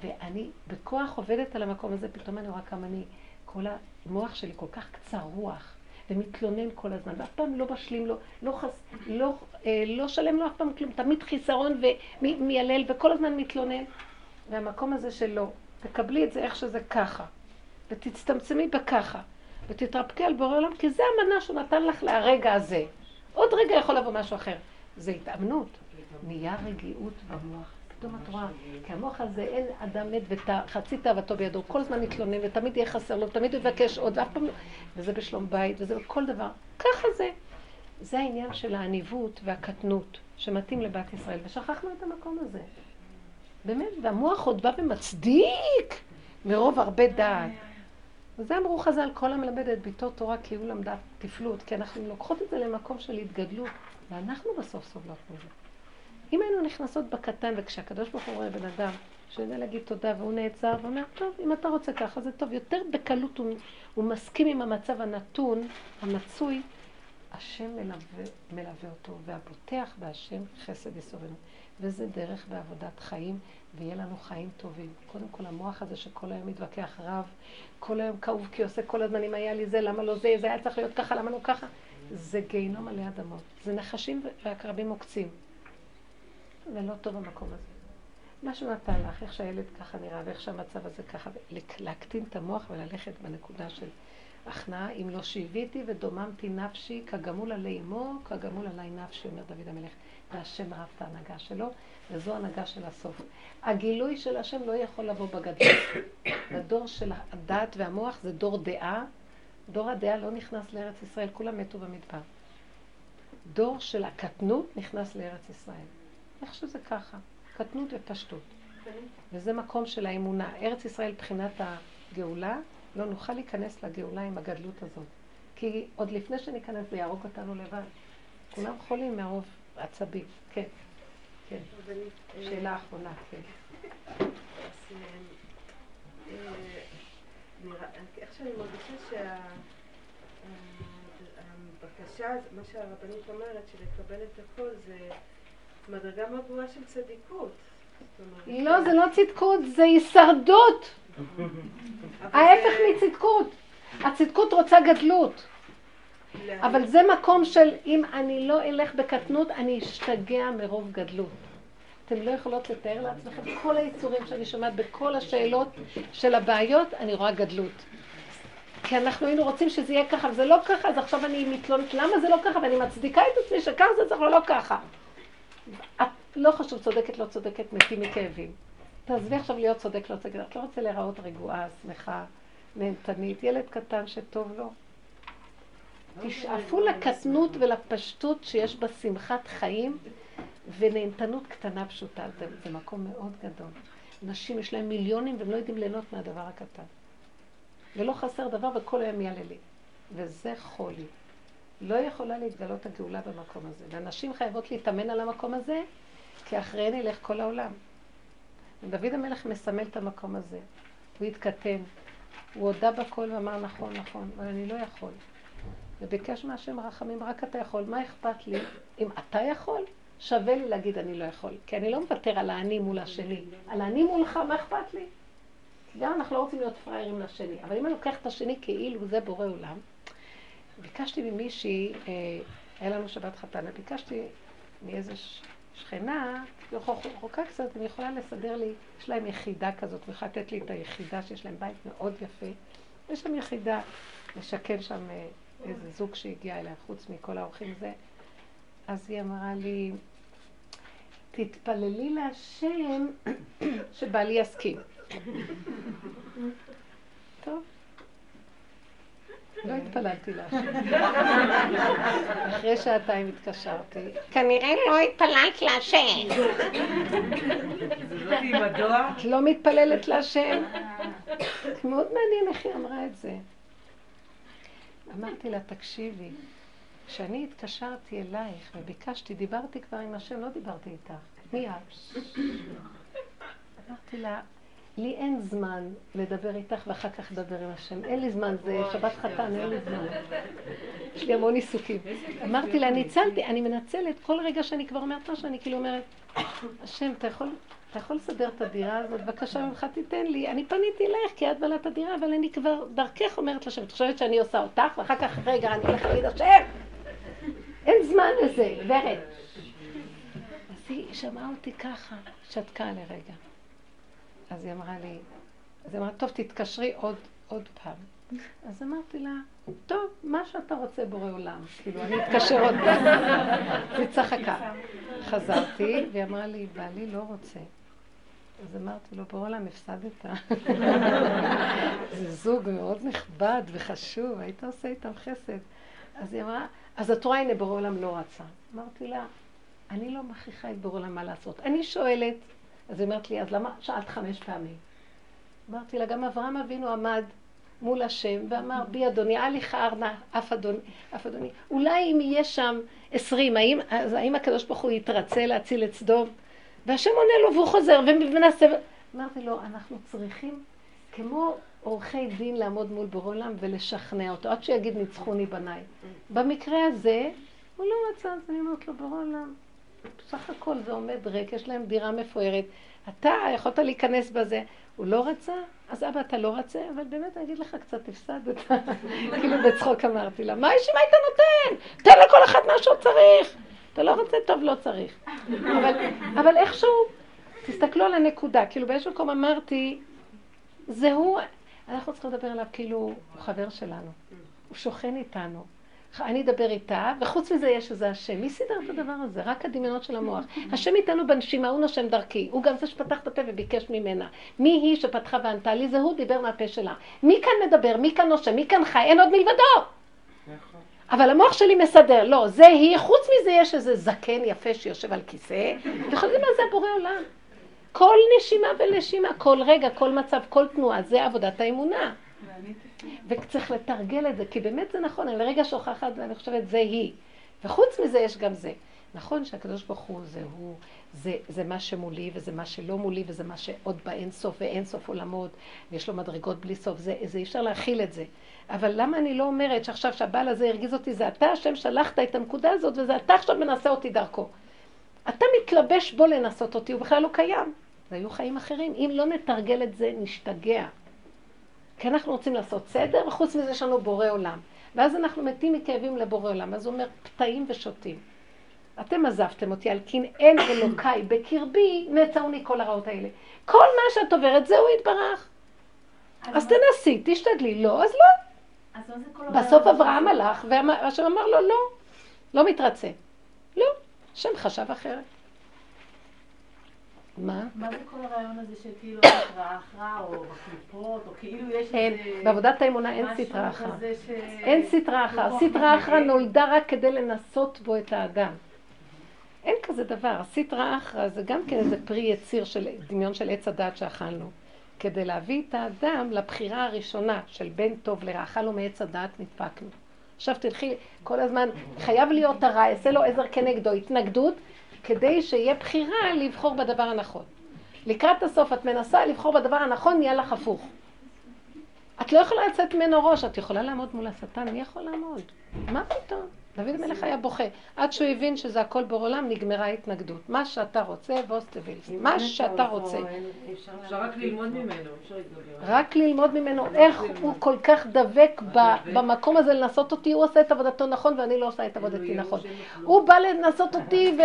ואני בכוח עובדת על המקום הזה, פתאום אני רואה כמה אני, כל המוח שלי כל כך קצר רוח, ומתלונן כל הזמן, ואף פעם לא משלים לו, לא, חס, לא, אה, לא שלם לו אף פעם כלום, תמיד חיסרון ומיילל, וכל הזמן מתלונן. והמקום הזה שלא, תקבלי את זה איך שזה ככה, ותצטמצמי בככה, ותתרפקי על בורא עולם, כי זה המנה שהוא נתן לך להרגע הזה. עוד רגע יכול לבוא משהו אחר. זה התאמנות. נהיה רגיעות במוח. פתאום את רואה, כי המוח הזה אין אדם מת וחצי תאוותו בידו, כל הזמן מתלונן ותמיד יהיה חסר לו, תמיד יבקש עוד, ואף פעם לא, וזה בשלום בית, וזה בכל דבר. ככה זה. זה העניין של העניבות והקטנות שמתאים לבת ישראל, ושכחנו את המקום הזה. באמת, והמוח עוד בא ומצדיק מרוב הרבה דעת. וזה אמרו חז"ל, כל המלמד את ביתו תורה כי הוא למדה תפלות, כי אנחנו לוקחות את זה למקום של התגדלות, ואנחנו בסוף סובלות מזה. אם היינו נכנסות בקטן, וכשהקדוש ברוך הוא רואה בן אדם שיודע להגיד תודה והוא נעצר ואומר, טוב, אם אתה רוצה ככה זה טוב, יותר בקלות הוא, הוא מסכים עם המצב הנתון, המצוי, השם מלווה, מלווה אותו, והבוטח בהשם חסד יסורנו. וזה דרך בעבודת חיים, ויהיה לנו חיים טובים. קודם כל, המוח הזה שכל היום מתווכח רב, כל היום כאוב כי עושה כל הזמן, אם היה לי זה, למה לא זה, זה היה צריך להיות ככה, למה לא ככה? זה גיהינום עלי אדמות. זה נחשים ועקרבים עוקצים. ולא טוב המקום הזה. מה שהוא נתן לך, איך שהילד ככה נראה, ואיך שהמצב הזה ככה, להקטין את המוח וללכת בנקודה של הכנעה, אם לא שיוויתי ודוממתי נפשי, כגמול עלי אמו, כגמול עלי נפשי, אומר דוד המלך. והשם אהב את ההנהגה שלו, וזו הנהגה של הסוף. הגילוי של השם לא יכול לבוא בגדול. בדור של הדעת והמוח זה דור דעה. דור הדעה לא נכנס לארץ ישראל, כולם מתו במדבר. דור של הקטנות נכנס לארץ ישראל. איך שזה ככה, קטנות ופשטות. וזה מקום של האמונה. ארץ ישראל מבחינת הגאולה, לא נוכל להיכנס לגאולה עם הגדלות הזאת. כי עוד לפני שניכנס זה יהרוג אותנו לבד. כולם חולים מרוב עצבים. כן, כן. שאלה אחרונה, כן. איך שאני מרגישה שהבקשה, מה שהרבנית אומרת, של לקבל את הכל, זה מדרגה מאוד גבוהה של צדיקות. לא, זה לא צדקות, זה הישרדות. ההפך מצדקות. הצדקות רוצה גדלות. אבל זה מקום של אם אני לא אלך בקטנות, אני אשתגע מרוב גדלות. אתם לא יכולות לתאר לעצמכם כל היצורים שאני שומעת בכל השאלות של הבעיות, אני רואה גדלות. כי אנחנו היינו רוצים שזה יהיה ככה, וזה לא ככה, אז עכשיו אני מתלוננת, למה זה לא ככה? ואני מצדיקה את עצמי שככה זה צריך לא ככה. את לא חשוב צודקת, לא צודקת, מתים מכאבים. תעזבי עכשיו להיות צודק, לא צודק, את לא רוצה להיראות רגועה, שמחה, נהנתנית, ילד קטן שטוב לו. תשאפו לקטנות ולפשטות שיש בה שמחת חיים ונהנתנות קטנה פשוטה. זה, זה מקום מאוד גדול. נשים יש להם מיליונים והם לא יודעים ליהנות מהדבר הקטן. ולא חסר דבר וכל היום מייללים. וזה חולי. לא יכולה להתגלות הגאולה במקום הזה. ואנשים חייבות להתאמן על המקום הזה, כי אחריהן ילך כל העולם. ודוד המלך מסמל את המקום הזה. הוא התקטן. הוא הודה בכל ואמר נכון, נכון, אבל אני לא יכול. וביקש מהשם רחמים, רק אתה יכול, מה אכפת לי? אם אתה יכול, שווה לי להגיד אני לא יכול. כי אני לא מוותר על האני מול השני. על האני מולך, מה אכפת לי? גם אנחנו לא רוצים להיות פראיירים לשני. אבל אם אני לוקח את השני כאילו זה בורא עולם, ביקשתי ממישהי, אה, היה לנו שבת חתנה, ביקשתי מאיזה שכנה, רחוקה קצת, אני יכולה לסדר לי, יש להם יחידה כזאת, ויכולה לתת לי את היחידה שיש להם בית מאוד יפה. יש שם יחידה, לשכן שם אה, איזה זוג שהגיע אליה, חוץ מכל האורחים זה. אז היא אמרה לי, תתפללי להשם שבעלי יסכים. טוב. לא התפללתי להשם. אחרי שעתיים התקשרתי. כנראה לא התפללת להשם. את לא מתפללת להשם? מאוד מעניין איך היא אמרה את זה. אמרתי לה, תקשיבי, כשאני התקשרתי אלייך וביקשתי, דיברתי כבר עם השם, לא דיברתי איתך. מי את? אמרתי לה, לי אין זמן לדבר איתך ואחר כך לדבר עם השם. אין לי זמן, זה שבת חתן, אין לי זמן. יש לי המון עיסוקים. אמרתי לה, ניצלתי, אני מנצלת כל רגע שאני כבר אומרת משהו, אני כאילו אומרת, השם, אתה יכול, אתה יכול לסדר את הדירה הזאת? בבקשה ממך תיתן לי. אני פניתי אלייך כי את בעלת הדירה, אבל אני כבר דרכך אומרת לשם, את חושבת שאני עושה אותך, ואחר כך, רגע, אני הולכת להגיד, השם! אין זמן לזה, ורד. אז היא שמעה אותי ככה, שתקה לרגע. אז היא אמרה לי, אז היא אמרה, טוב, תתקשרי עוד, עוד פעם. אז אמרתי לה, טוב, מה שאתה רוצה בורא עולם. כאילו, אני אתקשר עוד פעם. היא צחקה. חזרתי, והיא אמרה לי, בעלי לא רוצה. אז אמרתי לו, בורא עולם, הפסדת. זה זוג מאוד נכבד וחשוב, היית עושה איתם חסד. אז היא אמרה, אז את רואה, הנה בורא עולם לא רצה. אמרתי לה, אני לא מכריחה את בורא עולם מה לעשות. אני שואלת, אז היא אומרת לי, אז למה שאלת חמש פעמים? אמרתי לה, גם אברהם אבינו עמד מול השם ואמר, בי אדוני, אל יכער נא אף אדוני, אף אדוני. אולי אם יהיה שם עשרים, האם, האם הקדוש ברוך הוא יתרצה להציל את סדום? והשם עונה לו והוא חוזר ומנסה... אמרתי לו, אנחנו צריכים, כמו עורכי דין, לעמוד מול בורא עולם ולשכנע אותו, עד שיגיד ניצחוני בניי. במקרה הזה, הוא לא רצה, אז אני אומרת לו, בורא עולם, בסך הכל זה עומד ריק, יש להם דירה מפוארת. אתה יכולת להיכנס בזה. הוא לא רצה? אז אבא, אתה לא רצה? אבל באמת, אני אגיד לך, קצת הפסדת. כאילו בצחוק אמרתי לה, מה יש מה היית נותן? תן לכל אחד מה שהוא צריך. אתה לא רוצה? טוב, לא צריך. אבל, אבל איכשהו, תסתכלו על הנקודה. כאילו באיזשהו מקום אמרתי, זה הוא, אנחנו צריכים לדבר עליו כאילו הוא חבר שלנו. הוא שוכן איתנו. אני אדבר איתה, וחוץ מזה יש איזה השם. מי סידר את הדבר הזה? רק הדמיונות של המוח. השם איתנו בנשימה, הוא נושם דרכי. הוא גם זה שפתח את הפה וביקש ממנה. מי היא שפתחה וענתה לי? זה הוא דיבר מהפה שלה. מי כאן מדבר? מי כאן נושם? מי כאן חי? אין עוד מלבדו. אבל המוח שלי מסדר. לא, זה היא. חוץ מזה יש איזה זקן יפה שיושב על כיסא. אתם יודעים מה זה הבורא עולם? כל נשימה ונשימה, כל רגע, כל מצב, כל תנועה, זה עבודת האמונה. וצריך לתרגל את זה, כי באמת זה נכון, אני לרגע שוכחת ואני חושבת זה היא. וחוץ מזה יש גם זה. נכון שהקדוש ברוך הוא זה הוא, זה, זה מה שמולי וזה מה שלא מולי וזה מה שעוד באין סוף ואין סוף עולמות ויש לו מדרגות בלי סוף, זה, זה אי אפשר להכיל את זה. אבל למה אני לא אומרת שעכשיו שהבעל הזה הרגיז אותי, זה אתה השם שלחת את הנקודה הזאת וזה אתה עכשיו מנסה אותי דרכו. אתה מתלבש בו לנסות אותי, הוא בכלל לא קיים. זה היו חיים אחרים. אם לא נתרגל את זה, נשתגע. כי אנחנו רוצים לעשות סדר, וחוץ מזה יש לנו בורא עולם. ואז אנחנו מתים מכאבים לבורא עולם. אז הוא אומר, פתאים ושותים. אתם עזבתם אותי על קין אין אלוקיי בקרבי, נעצרוני כל הרעות האלה. כל מה שאת עוברת, זהו יתברך. אז תנסי, תשתדלי. לא, אז לא. בסוף אברהם הלך, והשם אמר לו, לא, לא מתרצה. לא, השם חשב אחרת. מה? מה זה כל הרעיון הזה של כאילו סטרה אחרא או בקליפות, או כאילו יש אין, בעבודת האמונה אין סטרה אחרא. אין סטרה אחרא. סטרה אחרא נולדה רק כדי לנסות בו את האדם. אין כזה דבר. הסטרה אחרא זה גם כן איזה פרי יציר של דמיון של עץ הדעת שאכלנו. כדי להביא את האדם לבחירה הראשונה של בין טוב לרע. אכלנו מעץ הדעת, נדפקנו. עכשיו תלכי, כל הזמן, חייב להיות הרע, אעשה לו עזר כנגדו, התנגדות, כדי שיהיה בחירה לבחור בדבר הנכון. לקראת הסוף את מנסה לבחור בדבר הנכון, נהיה לך הפוך. את לא יכולה לצאת ממנו ראש, את יכולה לעמוד מול השטן, מי יכול לעמוד? מה פתאום? דוד המלך היה בוכה. עד שהוא הבין שזה הכל בעולם, נגמרה ההתנגדות. מה שאתה רוצה, בוסטבילס. מה שאתה רוצה. אפשר רק ללמוד ממנו, אפשר להתגבר. רק ללמוד ממנו. איך הוא כל כך דבק במקום הזה לנסות אותי, הוא עושה את עבודתו נכון ואני לא עושה את עבודתי נכון. הוא בא לנסות אותי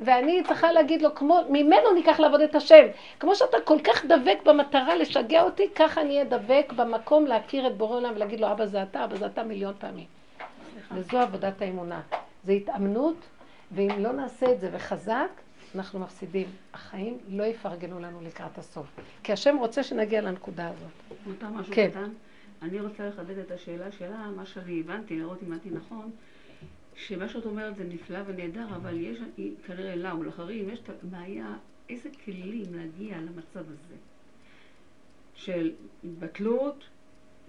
ואני צריכה להגיד לו, ממנו ניקח לעבוד את השם. כמו שאתה כל כך דבק במטרה לשגע אותי, ככה אני אהיה דבק במקום להכיר את בורא עולם ולהגיד לו, אבא זה אתה, אבא זה אתה מיליון פעמים. וזו עבודת האמונה. זה התאמנות, ואם לא נעשה את זה וחזק, אנחנו מפסידים. החיים לא יפרגנו לנו לקראת הסוף. כי השם רוצה שנגיע לנקודה הזאת. מותר משהו כן. קטן? אני רוצה לחדד את השאלה שלה, מה שאני הבנתי, לראות אם הבנתי נכון, שמה שאת אומרת זה נפלא ונהדר, אבל יש כנראה לה ולאחרים, יש את הבעיה, איזה כלים להגיע למצב הזה של התבטלות,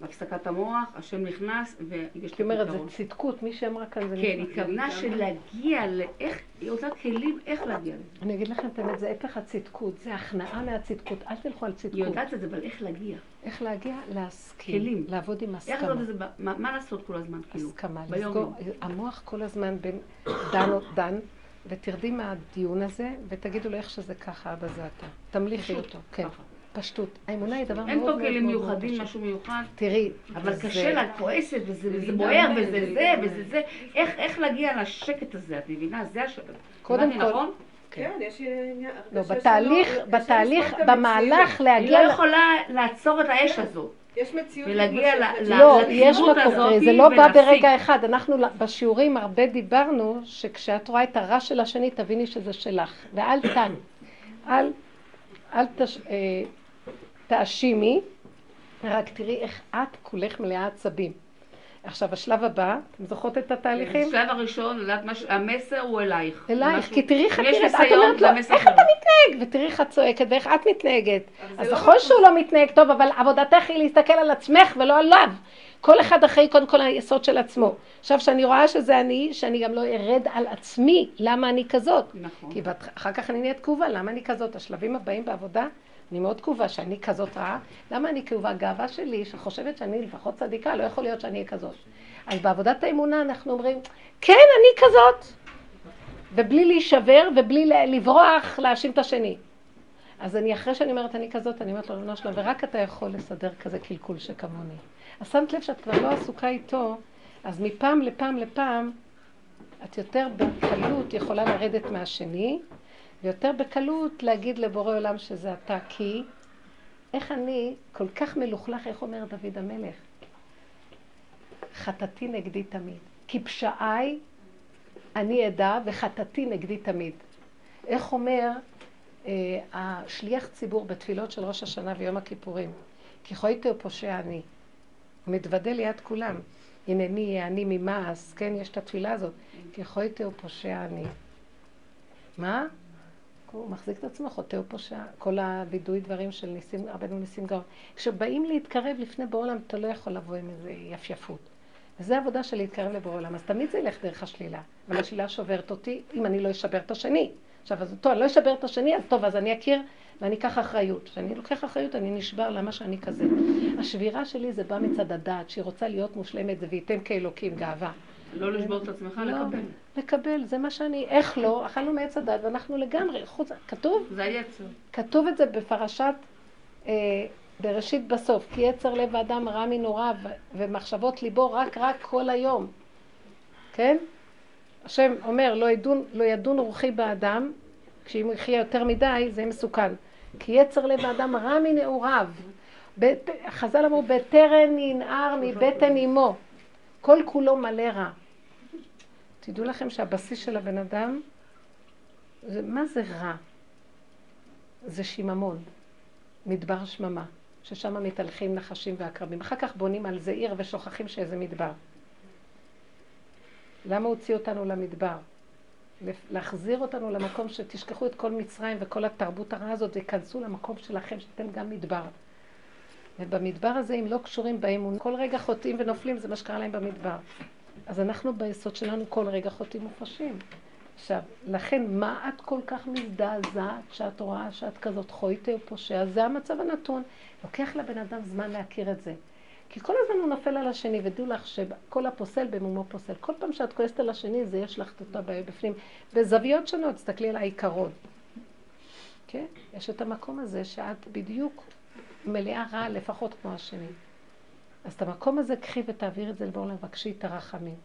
הפסקת המוח, השם נכנס ויש זאת אומרת, פתרון. צדקות, מי שאמרה כאן זה כן, נפלא. היא התכוונה של להגיע לאיך, היא רוצה כלים איך להגיע לזה. אני אגיד לכם את האמת, זה הפך הצדקות, זה הכנעה מהצדקות, אל תלכו על היא צדקות. יודעת את זה, אבל איך להגיע? איך להגיע? להסכים. כלים. לעבוד עם איך הסכמה. לעשות את זה, מה לעשות כל הזמן, כאילו? הסכמה, לסגור. המוח כל הזמן בין דן או דן, ותרדי מהדיון הזה, ותגידו לו איך שזה ככה, אבא זה אתה. תמליכי אותו, כן. פשטות. האמונה היא דבר מאוד אין מאוד פה מאוד כלים מאוד מיוחדים, פשוט. משהו מיוחד. תראי, אבל קשה לה, את כועסת, וזה בוער, וזה זה. וזה זה. איך איך להגיע לשקט הזה, את מבינה? זה השאלה. קודם כל- נכון? כן, יש עניין... לא, בתהליך, בתהליך, במהלך היא לא להגיע... יכולה לעצור את האש הזאת. יש מציאות ולהגיע לא, לתחילות יש מקום, הזאת זה לא בא. ברגע אחד. אנחנו בשיעורים הרבה דיברנו, שכשאת רואה את הרע של השני, תביני שזה שלך. ואל ת... אל... אל תש... תאשימי, רק תראי איך את כולך מלאה עצבים. עכשיו, השלב הבא, אתם זוכרות את התהליכים? בשלב הראשון, לדעת מה ש- המסר הוא אלייך. אלייך, משהו- כי תראי איך את נראית, את אומרת לו, איך אתה. מתנהג? ותראי איך את צועקת ואיך את מתנהגת. אז לא נכון רק- שהוא לא מתנהג טוב, אבל עבודתך היא להסתכל על עצמך ולא עליו. כל אחד אחראי קודם כל היסוד של עצמו. עכשיו, כשאני רואה שזה אני, שאני גם לא ארד על עצמי, למה אני כזאת? נכון. כי. אחר כך אני נהיית כאובה, למה אני כזאת? השלבים הבאים בעבודה, אני מאוד כאובה שאני כזאת רעה. למה אני כאובה? גאווה שלי, שחושבת שאני לפחות צדיקה, לא יכול להיות שאני אהיה כזאת. אז בעבודת האמונה אנחנו אומרים, כן, אני כזאת. ובלי להישבר ובלי לברוח, להאשים את השני. אז אני, אחרי שאני אומרת אני כזאת, אני אומרת לו, ריבונו שלום, ורק אתה יכול לסדר כזה קלקול שכמוני. אז שמת לב שאת כבר לא עסוקה איתו, אז מפעם לפעם לפעם, את יותר בקלות יכולה לרדת מהשני, ויותר בקלות להגיד לבורא עולם שזה אתה, כי איך אני כל כך מלוכלך, איך אומר דוד המלך? חטאתי נגדי תמיד, כי פשעיי אני אדע וחטאתי נגדי תמיד. איך אומר אה, השליח ציבור בתפילות של ראש השנה ויום הכיפורים? כי חויתי ופושע אני. הוא מתוודה ליד כולם. הנני אני ממעש, כן, יש את התפילה הזאת. כי חויתי ופושע אני. מה? הוא מחזיק את עצמו, חוטא ופושע. כל הווידוי דברים של ניסים, רבנו ניסים גאון. כשבאים להתקרב לפני בעולם, אתה לא יכול לבוא עם איזה יפייפות. וזו העבודה של להתקרב לבורא עולם. אז תמיד זה ילך דרך השלילה. אבל השלילה שוברת אותי, אם אני לא אשבר את השני. עכשיו, אז טוב, אני לא אשבר את השני, אז טוב, אז אני אכיר ואני אקח אחריות. כשאני לוקח אחריות, אני נשבר, למה שאני כזה? השבירה שלי זה בא מצד הדעת, שהיא רוצה להיות מושלמת, זה וייתן כאלוקים גאווה. לא לשבור את עצמך, לא, לקבל. לקבל, זה מה שאני, איך לא, אכלנו מעץ הדת ואנחנו לגמרי, חוץ, כתוב, זה היצר. כתוב את זה בפרשת אה, בראשית בסוף, כי יצר לב האדם רע מנוריו ומחשבות ליבו רק רק כל היום, כן? השם אומר, לא ידון, לא ידון רוחי באדם, כשאם הוא יחיה יותר מדי זה מסוכן. כי יצר לב האדם רע מנעוריו. חז"ל אמרו, בטרם ינער מבטן אמו. כל כולו מלא רע. תדעו לכם שהבסיס של הבן אדם, זה, מה זה רע? זה שיממון, מדבר שממה, ששם מתהלכים נחשים ועקרבים. אחר כך בונים על זה עיר ושוכחים שאיזה מדבר. למה הוציא אותנו למדבר? להחזיר אותנו למקום שתשכחו את כל מצרים וכל התרבות הרעה הזאת וכנסו למקום שלכם שאתם גם מדבר. ובמדבר הזה, אם לא קשורים באמון, כל רגע חוטאים ונופלים, זה מה שקרה להם במדבר. אז אנחנו ביסוד שלנו כל רגע חוטאים ופושעים. עכשיו, לכן, מה את כל כך מזדעזעת שאת רואה שאת כזאת חויטה או פושע? זה המצב הנתון. לוקח לבן אדם זמן להכיר את זה. כי כל הזמן הוא נופל על השני, ודעו לך שכל הפוסל במומו פוסל. כל פעם שאת כועסת על השני, זה יש לך אותה בפנים. בזוויות שונות, תסתכלי על העיקרון. כן? יש את המקום הזה שאת בדיוק מלאה רע, לפחות כמו השני. אז את המקום הזה קחי ותעביר את זה לבורא עולם, בקשי את הרחמים.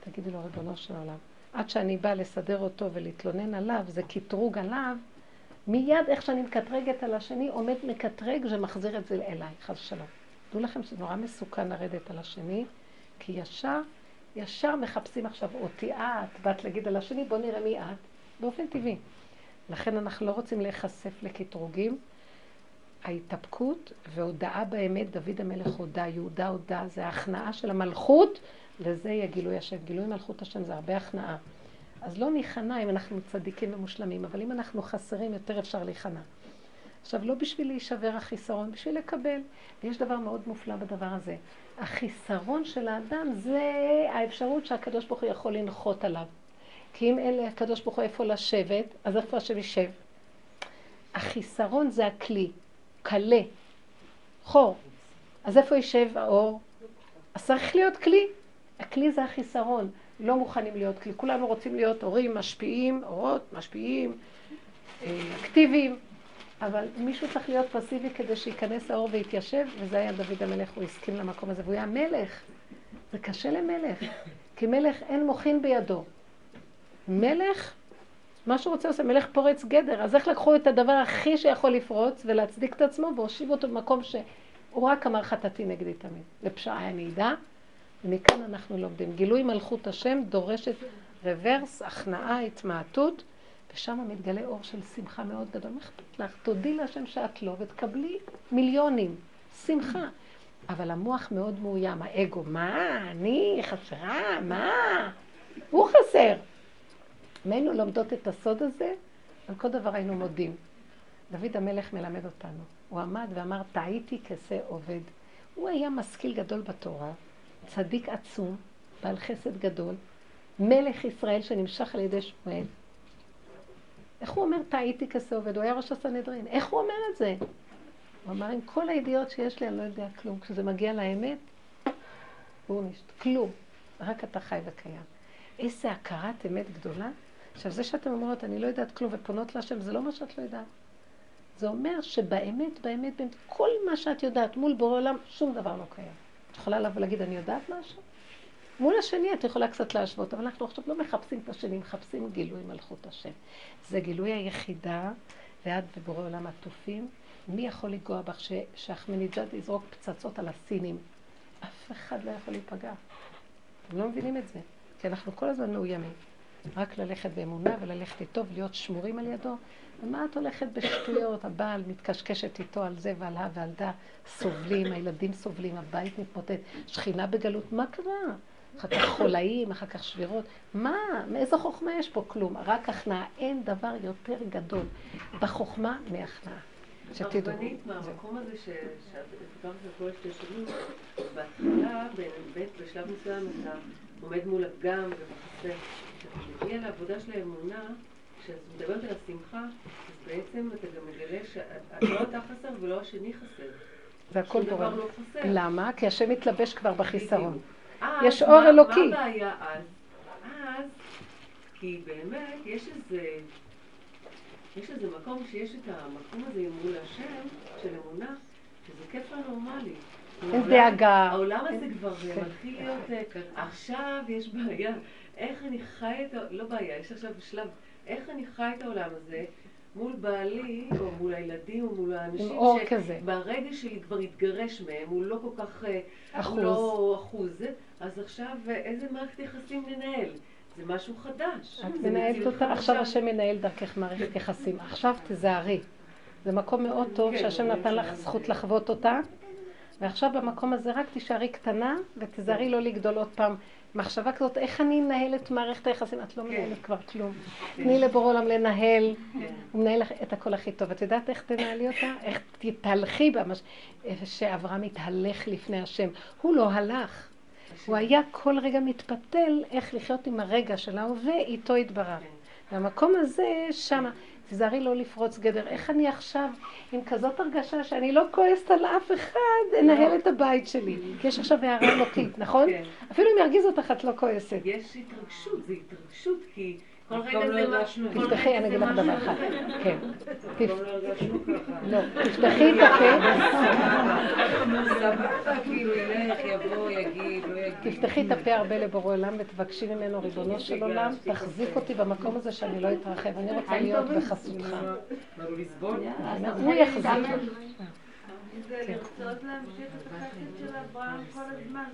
תגידי לו, ריבונו של עולם, עד שאני באה לסדר אותו ולהתלונן עליו, זה קטרוג עליו, מיד איך שאני מקטרגת על השני, עומד מקטרג ומחזיר את זה אליי, חס ושלום. דעו לכם שזה נורא מסוכן לרדת על השני, כי ישר, ישר מחפשים עכשיו אותי את, באת להגיד על השני, בוא נראה מי את, באופן טבעי. לכן אנחנו לא רוצים להיחשף לקטרוגים. ההתאפקות והודאה באמת, דוד המלך הודה, יהודה הודה, זה ההכנעה של המלכות, לזה יהיה גילוי השם. גילוי מלכות השם זה הרבה הכנעה. אז לא ניכנע אם אנחנו צדיקים ומושלמים, אבל אם אנחנו חסרים, יותר אפשר להיכנע. עכשיו, לא בשביל להישבר החיסרון, בשביל לקבל. ויש דבר מאוד מופלא בדבר הזה. החיסרון של האדם זה האפשרות שהקדוש ברוך הוא יכול לנחות עליו. כי אם אין לקדוש ברוך הוא איפה לשבת, אז איפה השם יישב? החיסרון זה הכלי, קלה, חור. אז איפה יישב האור? אז צריך להיות כלי. הכלי זה החיסרון. לא מוכנים להיות כלי. כולנו רוצים להיות הורים משפיעים, אורות משפיעים, אה, אקטיביים, אבל מישהו צריך להיות פסיבי כדי שייכנס האור ויתיישב, וזה היה דוד המלך, הוא הסכים למקום הזה, והוא היה מלך. זה קשה למלך, כי מלך אין מוחין בידו. מלך, מה שהוא רוצה לעשות, מלך פורץ גדר, אז איך לקחו את הדבר הכי שיכול לפרוץ ולהצדיק את עצמו והושיבו אותו במקום שהוא רק אמר חטאתי נגדי תמיד. לפשעה היה נעידה, ומכאן אנחנו לומדים. גילוי מלכות השם דורשת רוורס, הכנעה, התמעטות. ושם מתגלה אור של שמחה מאוד גדול. מה אכפת לך? תודי להשם שאת לא ותקבלי מיליונים. שמחה. אבל המוח מאוד מאוים, האגו, מה, אני חסרה, מה? הוא חסר. אם היינו לומדות את הסוד הזה, על כל דבר היינו מודים. דוד המלך מלמד אותנו. הוא עמד ואמר, טעיתי כשה עובד. הוא היה משכיל גדול בתורה, צדיק עצום, בעל חסד גדול, מלך ישראל שנמשך על ידי שמואל. איך הוא אומר טעיתי כזה עובד? הוא היה ראש הסנהדרין. איך הוא אומר את זה? הוא אמר, עם כל הידיעות שיש לי, אני לא יודע כלום. כשזה מגיע לאמת, הוא נשת... כלום. רק אתה חי וקיים. איזה הכרת אמת גדולה. עכשיו, זה שאתם אומרות, אני לא יודעת כלום, ופונות להשם, זה לא מה שאת לא יודעת. זה אומר שבאמת, באמת, באמת, כל מה שאת יודעת מול בורא עולם, שום דבר לא קיים. את יכולה לבוא ולהגיד, אני יודעת משהו? מול השני את יכולה קצת להשוות, אבל אנחנו עכשיו לא מחפשים את השני, מחפשים גילוי מלכות השם. זה גילוי היחידה, ואת ובורא עולם עטופים. מי יכול לגוע בך שאחמניג'אד יזרוק פצצות על הסינים? אף אחד לא יכול להיפגע. אתם לא מבינים את זה, כי אנחנו כל הזמן מאוימים. רק ללכת באמונה וללכת איתו ולהיות שמורים על ידו. ומה את הולכת בשטויות? הבעל מתקשקשת איתו על זה ועל ה ועל דה, סובלים, הילדים סובלים, הבית מתמוטט, שכינה בגלות, מה קרה? אחר כך חולאים, אחר כך שבירות. מה? מאיזו חוכמה יש פה? כלום. רק הכנעה. אין דבר יותר גדול בחוכמה מהכנעה. שתדעו. הרבנית, מהמקום הזה שאת דיברת על כל שתי שנים, בהתחלה, בשלב מסוים אתה עומד מול הפגם ומחסה. כשאתה מגיע לעבודה של האמונה, כשאת מדברת על השמחה, אז בעצם אתה גם מגלה שאת לא אתה חסר ולא השני חסר. והכל בורא. לא למה? כי השם מתלבש כבר בחיסרון. יש אור אלוקי. מה הבעיה אז? אז, כי באמת יש איזה, יש איזה מקום שיש את המקום הזה מול השם של אמונה, שזה כיף לא נורמלי. אין דאגה. העולם הזה כבר כן. מתחיל להיות, אה, עכשיו יש בעיה, איך אני חי את, לא בעיה, יש עכשיו שלב, איך אני חי את העולם הזה. מול בעלי, או מול הילדים, או מול האנשים, שברגע שלי כבר התגרש מהם, הוא לא כל כך, אה, אחוז, לא אחוז, אז עכשיו איזה מערכת יחסים ננהל? זה משהו חדש. את מנהלת אותה, עכשיו השם מנהל דרכך מערכת יחסים. עכשיו תזהרי. זה מקום מאוד טוב כן, שהשם נתן לך זכות לחוות אותה, ועכשיו במקום הזה רק תישארי קטנה ותזהרי לא לגדול עוד פעם. מחשבה כזאת, איך אני אנהל את מערכת היחסים? את לא כן. מנהלת כבר כלום. כן. תני לבורא עולם לנהל, הוא מנהל את הכל הכי טוב. את יודעת איך תנהלי אותה? איך תתהלכי בה, שאברהם התהלך לפני השם. הוא לא הלך. הוא היה כל רגע מתפתל איך לחיות עם הרגע של ההווה, איתו התברך. והמקום הזה, שמה, תיזהרי לא לפרוץ גדר. איך אני עכשיו, עם כזאת הרגשה שאני לא כועסת על אף אחד, אנהל לא. את הבית שלי. כי יש עכשיו הערה אלוקית, נכון? כן. אפילו אם ירגיז אותך, את לא כועסת. יש התרגשות, זה התרגשות, כי... כל רגע זה לא משהו. תפתחי, אני אגיד לך דבר אחד. כן. לא, תפתחי את הפה. תפתחי את הפה הרבה לבורא עולם ותבקשי ממנו, ריבונו של עולם, תחזיק אותי במקום הזה שאני לא אתרחב. אני רוצה להיות בחסותך. הוא יחזיק. זה לרצות להמשיך את החסד של אברהם כל הזמן,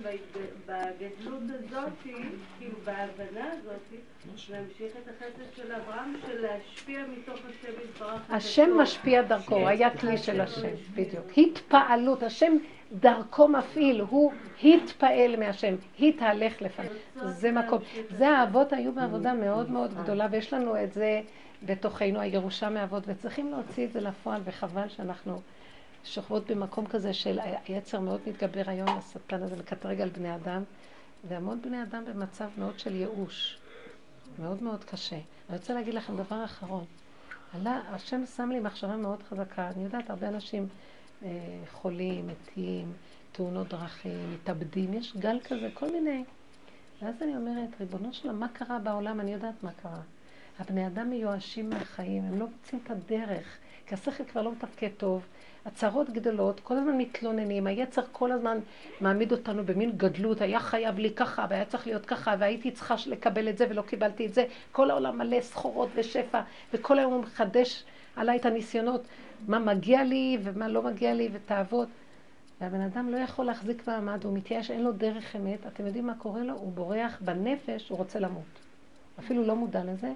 בגדלות הזאת, כאילו בהבנה הזאת, להמשיך את החסד של אברהם, של להשפיע מתוך השם יתברך. השם משפיע דרכו, הוא היה כלי של השם, בדיוק. התפעלות, השם דרכו מפעיל, הוא התפעל מהשם, התהלך לפניו. זה מקום. זה האבות היו בעבודה מאוד מאוד גדולה, ויש לנו את זה בתוכנו, הירושה מאבות, וצריכים להוציא את זה לפועל, וחבל שאנחנו שוכבות במקום כזה של היצר מאוד מתגבר היום, השטן הזה מקטרג על בני אדם, והמון בני אדם במצב מאוד של ייאוש, מאוד מאוד קשה. אני רוצה להגיד לכם דבר אחרון. עלה, השם שם לי מחשבה מאוד חזקה. אני יודעת, הרבה אנשים אה, חולים, מתים, תאונות דרכים, מתאבדים, יש גל כזה, כל מיני. ואז אני אומרת, ריבונו שלם, מה קרה בעולם? אני יודעת מה קרה. הבני אדם מיואשים מהחיים, הם לא מוצאים את הדרך, כי השכל כבר לא מתפקד טוב, הצהרות גדולות, כל הזמן מתלוננים, היצר כל הזמן מעמיד אותנו במין גדלות, היה חייב לי ככה, והיה צריך להיות ככה, והייתי צריכה לקבל את זה ולא קיבלתי את זה, כל העולם מלא סחורות ושפע, וכל היום הוא מחדש עליי את הניסיונות, מה מגיע לי ומה לא מגיע לי, ותאוות. והבן אדם לא יכול להחזיק מעמד, הוא מתייאש, אין לו דרך אמת, אתם יודעים מה קורה לו? הוא בורח בנפש, הוא רוצה למות. אפילו לא מודע לזה.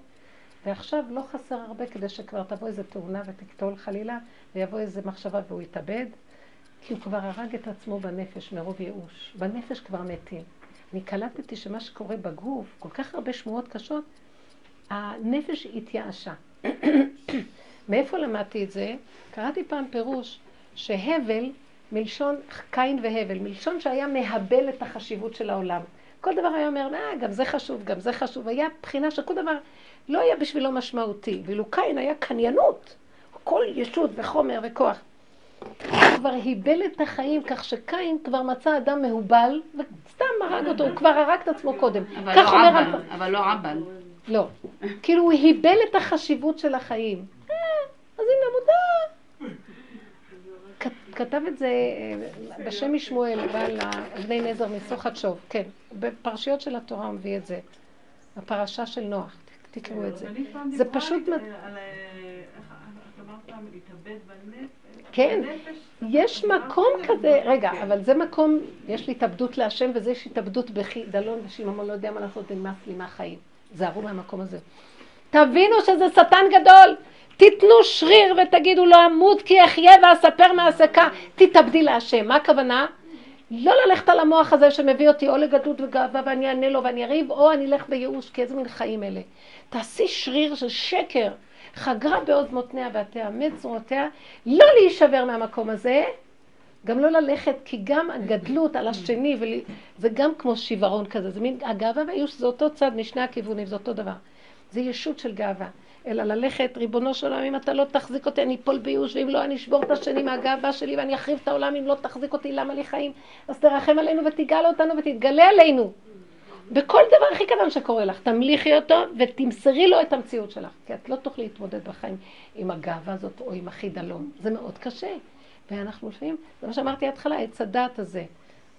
ועכשיו לא חסר הרבה כדי שכבר תבוא איזה תאונה ותקטול חלילה, ויבוא איזה מחשבה והוא יתאבד, כי הוא כבר הרג את עצמו בנפש מרוב ייאוש. בנפש כבר מתים. אני קלטתי שמה שקורה בגוף, כל כך הרבה שמועות קשות, הנפש התייאשה. מאיפה למדתי את זה? קראתי פעם פירוש שהבל, מלשון קין והבל, מלשון שהיה מהבל את החשיבות של העולם. כל דבר היה אומר, אה, גם זה חשוב, גם זה חשוב. היה בחינה שכל דבר לא היה בשבילו משמעותי. ואילו קין היה קניינות, כל ישות וחומר וכוח. הוא כבר היבל את החיים, כך שקין כבר מצא אדם מהובל, וסתם הרג אותו, הוא כבר הרג את עצמו קודם. אבל לא עבל, אבל לא עבל. לא. כאילו הוא היבל את החשיבות של החיים. אה, אז הנה מודע. כתב את זה אה, בשם משמואל, בעל אבני נזר מסוחת שוב, כן. בפרשיות של התורה הוא מביא את זה. הפרשה של נוח. תקראו את זה. זה פשוט... כן, יש מקום כזה, רגע, אבל זה מקום, יש לי התאבדות להשם וזה יש התאבדות בחידלון ושיממון לא יודע מה לעשות, נמאס לי מהחיים. זהרו מהמקום הזה. תבינו שזה שטן גדול. תיתנו שריר ותגידו לא אמות כי אחיה ואספר מעסקה. תתאבדי להשם. מה הכוונה? לא ללכת על המוח הזה שמביא אותי או לגדלות וגאווה ואני אענה לו ואני אריב, או אני אלך בייאוש, כי איזה מין חיים אלה. תעשי שריר של שקר, חגרה בעוז מותניה ותאמץ זרועותיה, לא להישבר מהמקום הזה, גם לא ללכת, כי גם הגדלות על השני, ול... זה גם כמו שיוורון כזה, זה מין, הגאווה והייאוש זה אותו צד משני הכיוונים, זה אותו דבר. זה ישות של גאווה. אלא ללכת, ריבונו של עולם, אם אתה לא תחזיק אותי, אני אפול בייאוש, ואם לא, אני אשבור את השני מהגאווה שלי ואני אחריב את העולם, אם לא תחזיק אותי, למה לי חיים? אז תרחם עלינו ותגאל אותנו ותתגלה עלינו. בכל דבר הכי קטן שקורה לך, תמליכי אותו ותמסרי לו את המציאות שלך. כי את לא תוכלי להתמודד בחיים עם הגאווה הזאת או עם החידלון. זה מאוד קשה. ואנחנו לפעמים, זה מה שאמרתי בהתחלה, עץ הדעת הזה.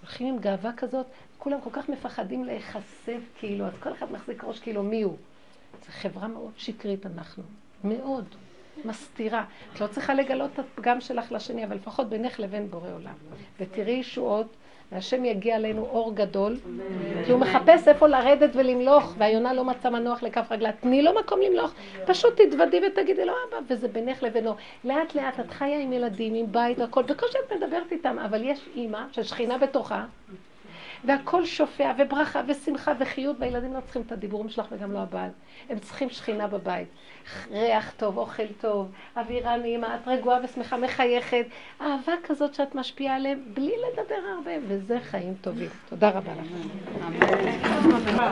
הולכים עם גאווה כזאת, כולם כל כך מפחדים להיחשף כאילו, אז כל אחד מחזיק ראש כאילו מי הוא. זו חברה מאוד שקרית אנחנו, מאוד. מסתירה. את לא צריכה לגלות את הפגם שלך לשני, אבל לפחות בינך לבין בורא עולם. ותראי ישועות והשם יגיע עלינו אור גדול, כי הוא מחפש איפה לרדת ולמלוך, והיונה לא מצא מנוח לכף רגלה. תני לו מקום למלוך, פשוט תתוודי ותגידי לו, אבא, וזה בינך לבינו. לאט לאט את חיה עם ילדים, עם בית והכל, בקושי את מדברת איתם, אבל יש אימא ששכינה בתוכה, והכל שופע, וברכה, ושמחה, וחיות, והילדים לא צריכים את הדיבורים שלך וגם לא הבעל. הם צריכים שכינה בבית. ריח טוב, אוכל טוב, אווירה נעימה, את רגועה ושמחה, מחייכת. אהבה כזאת שאת משפיעה עליהם בלי לדבר הרבה, וזה חיים טובים. תודה רבה לכם.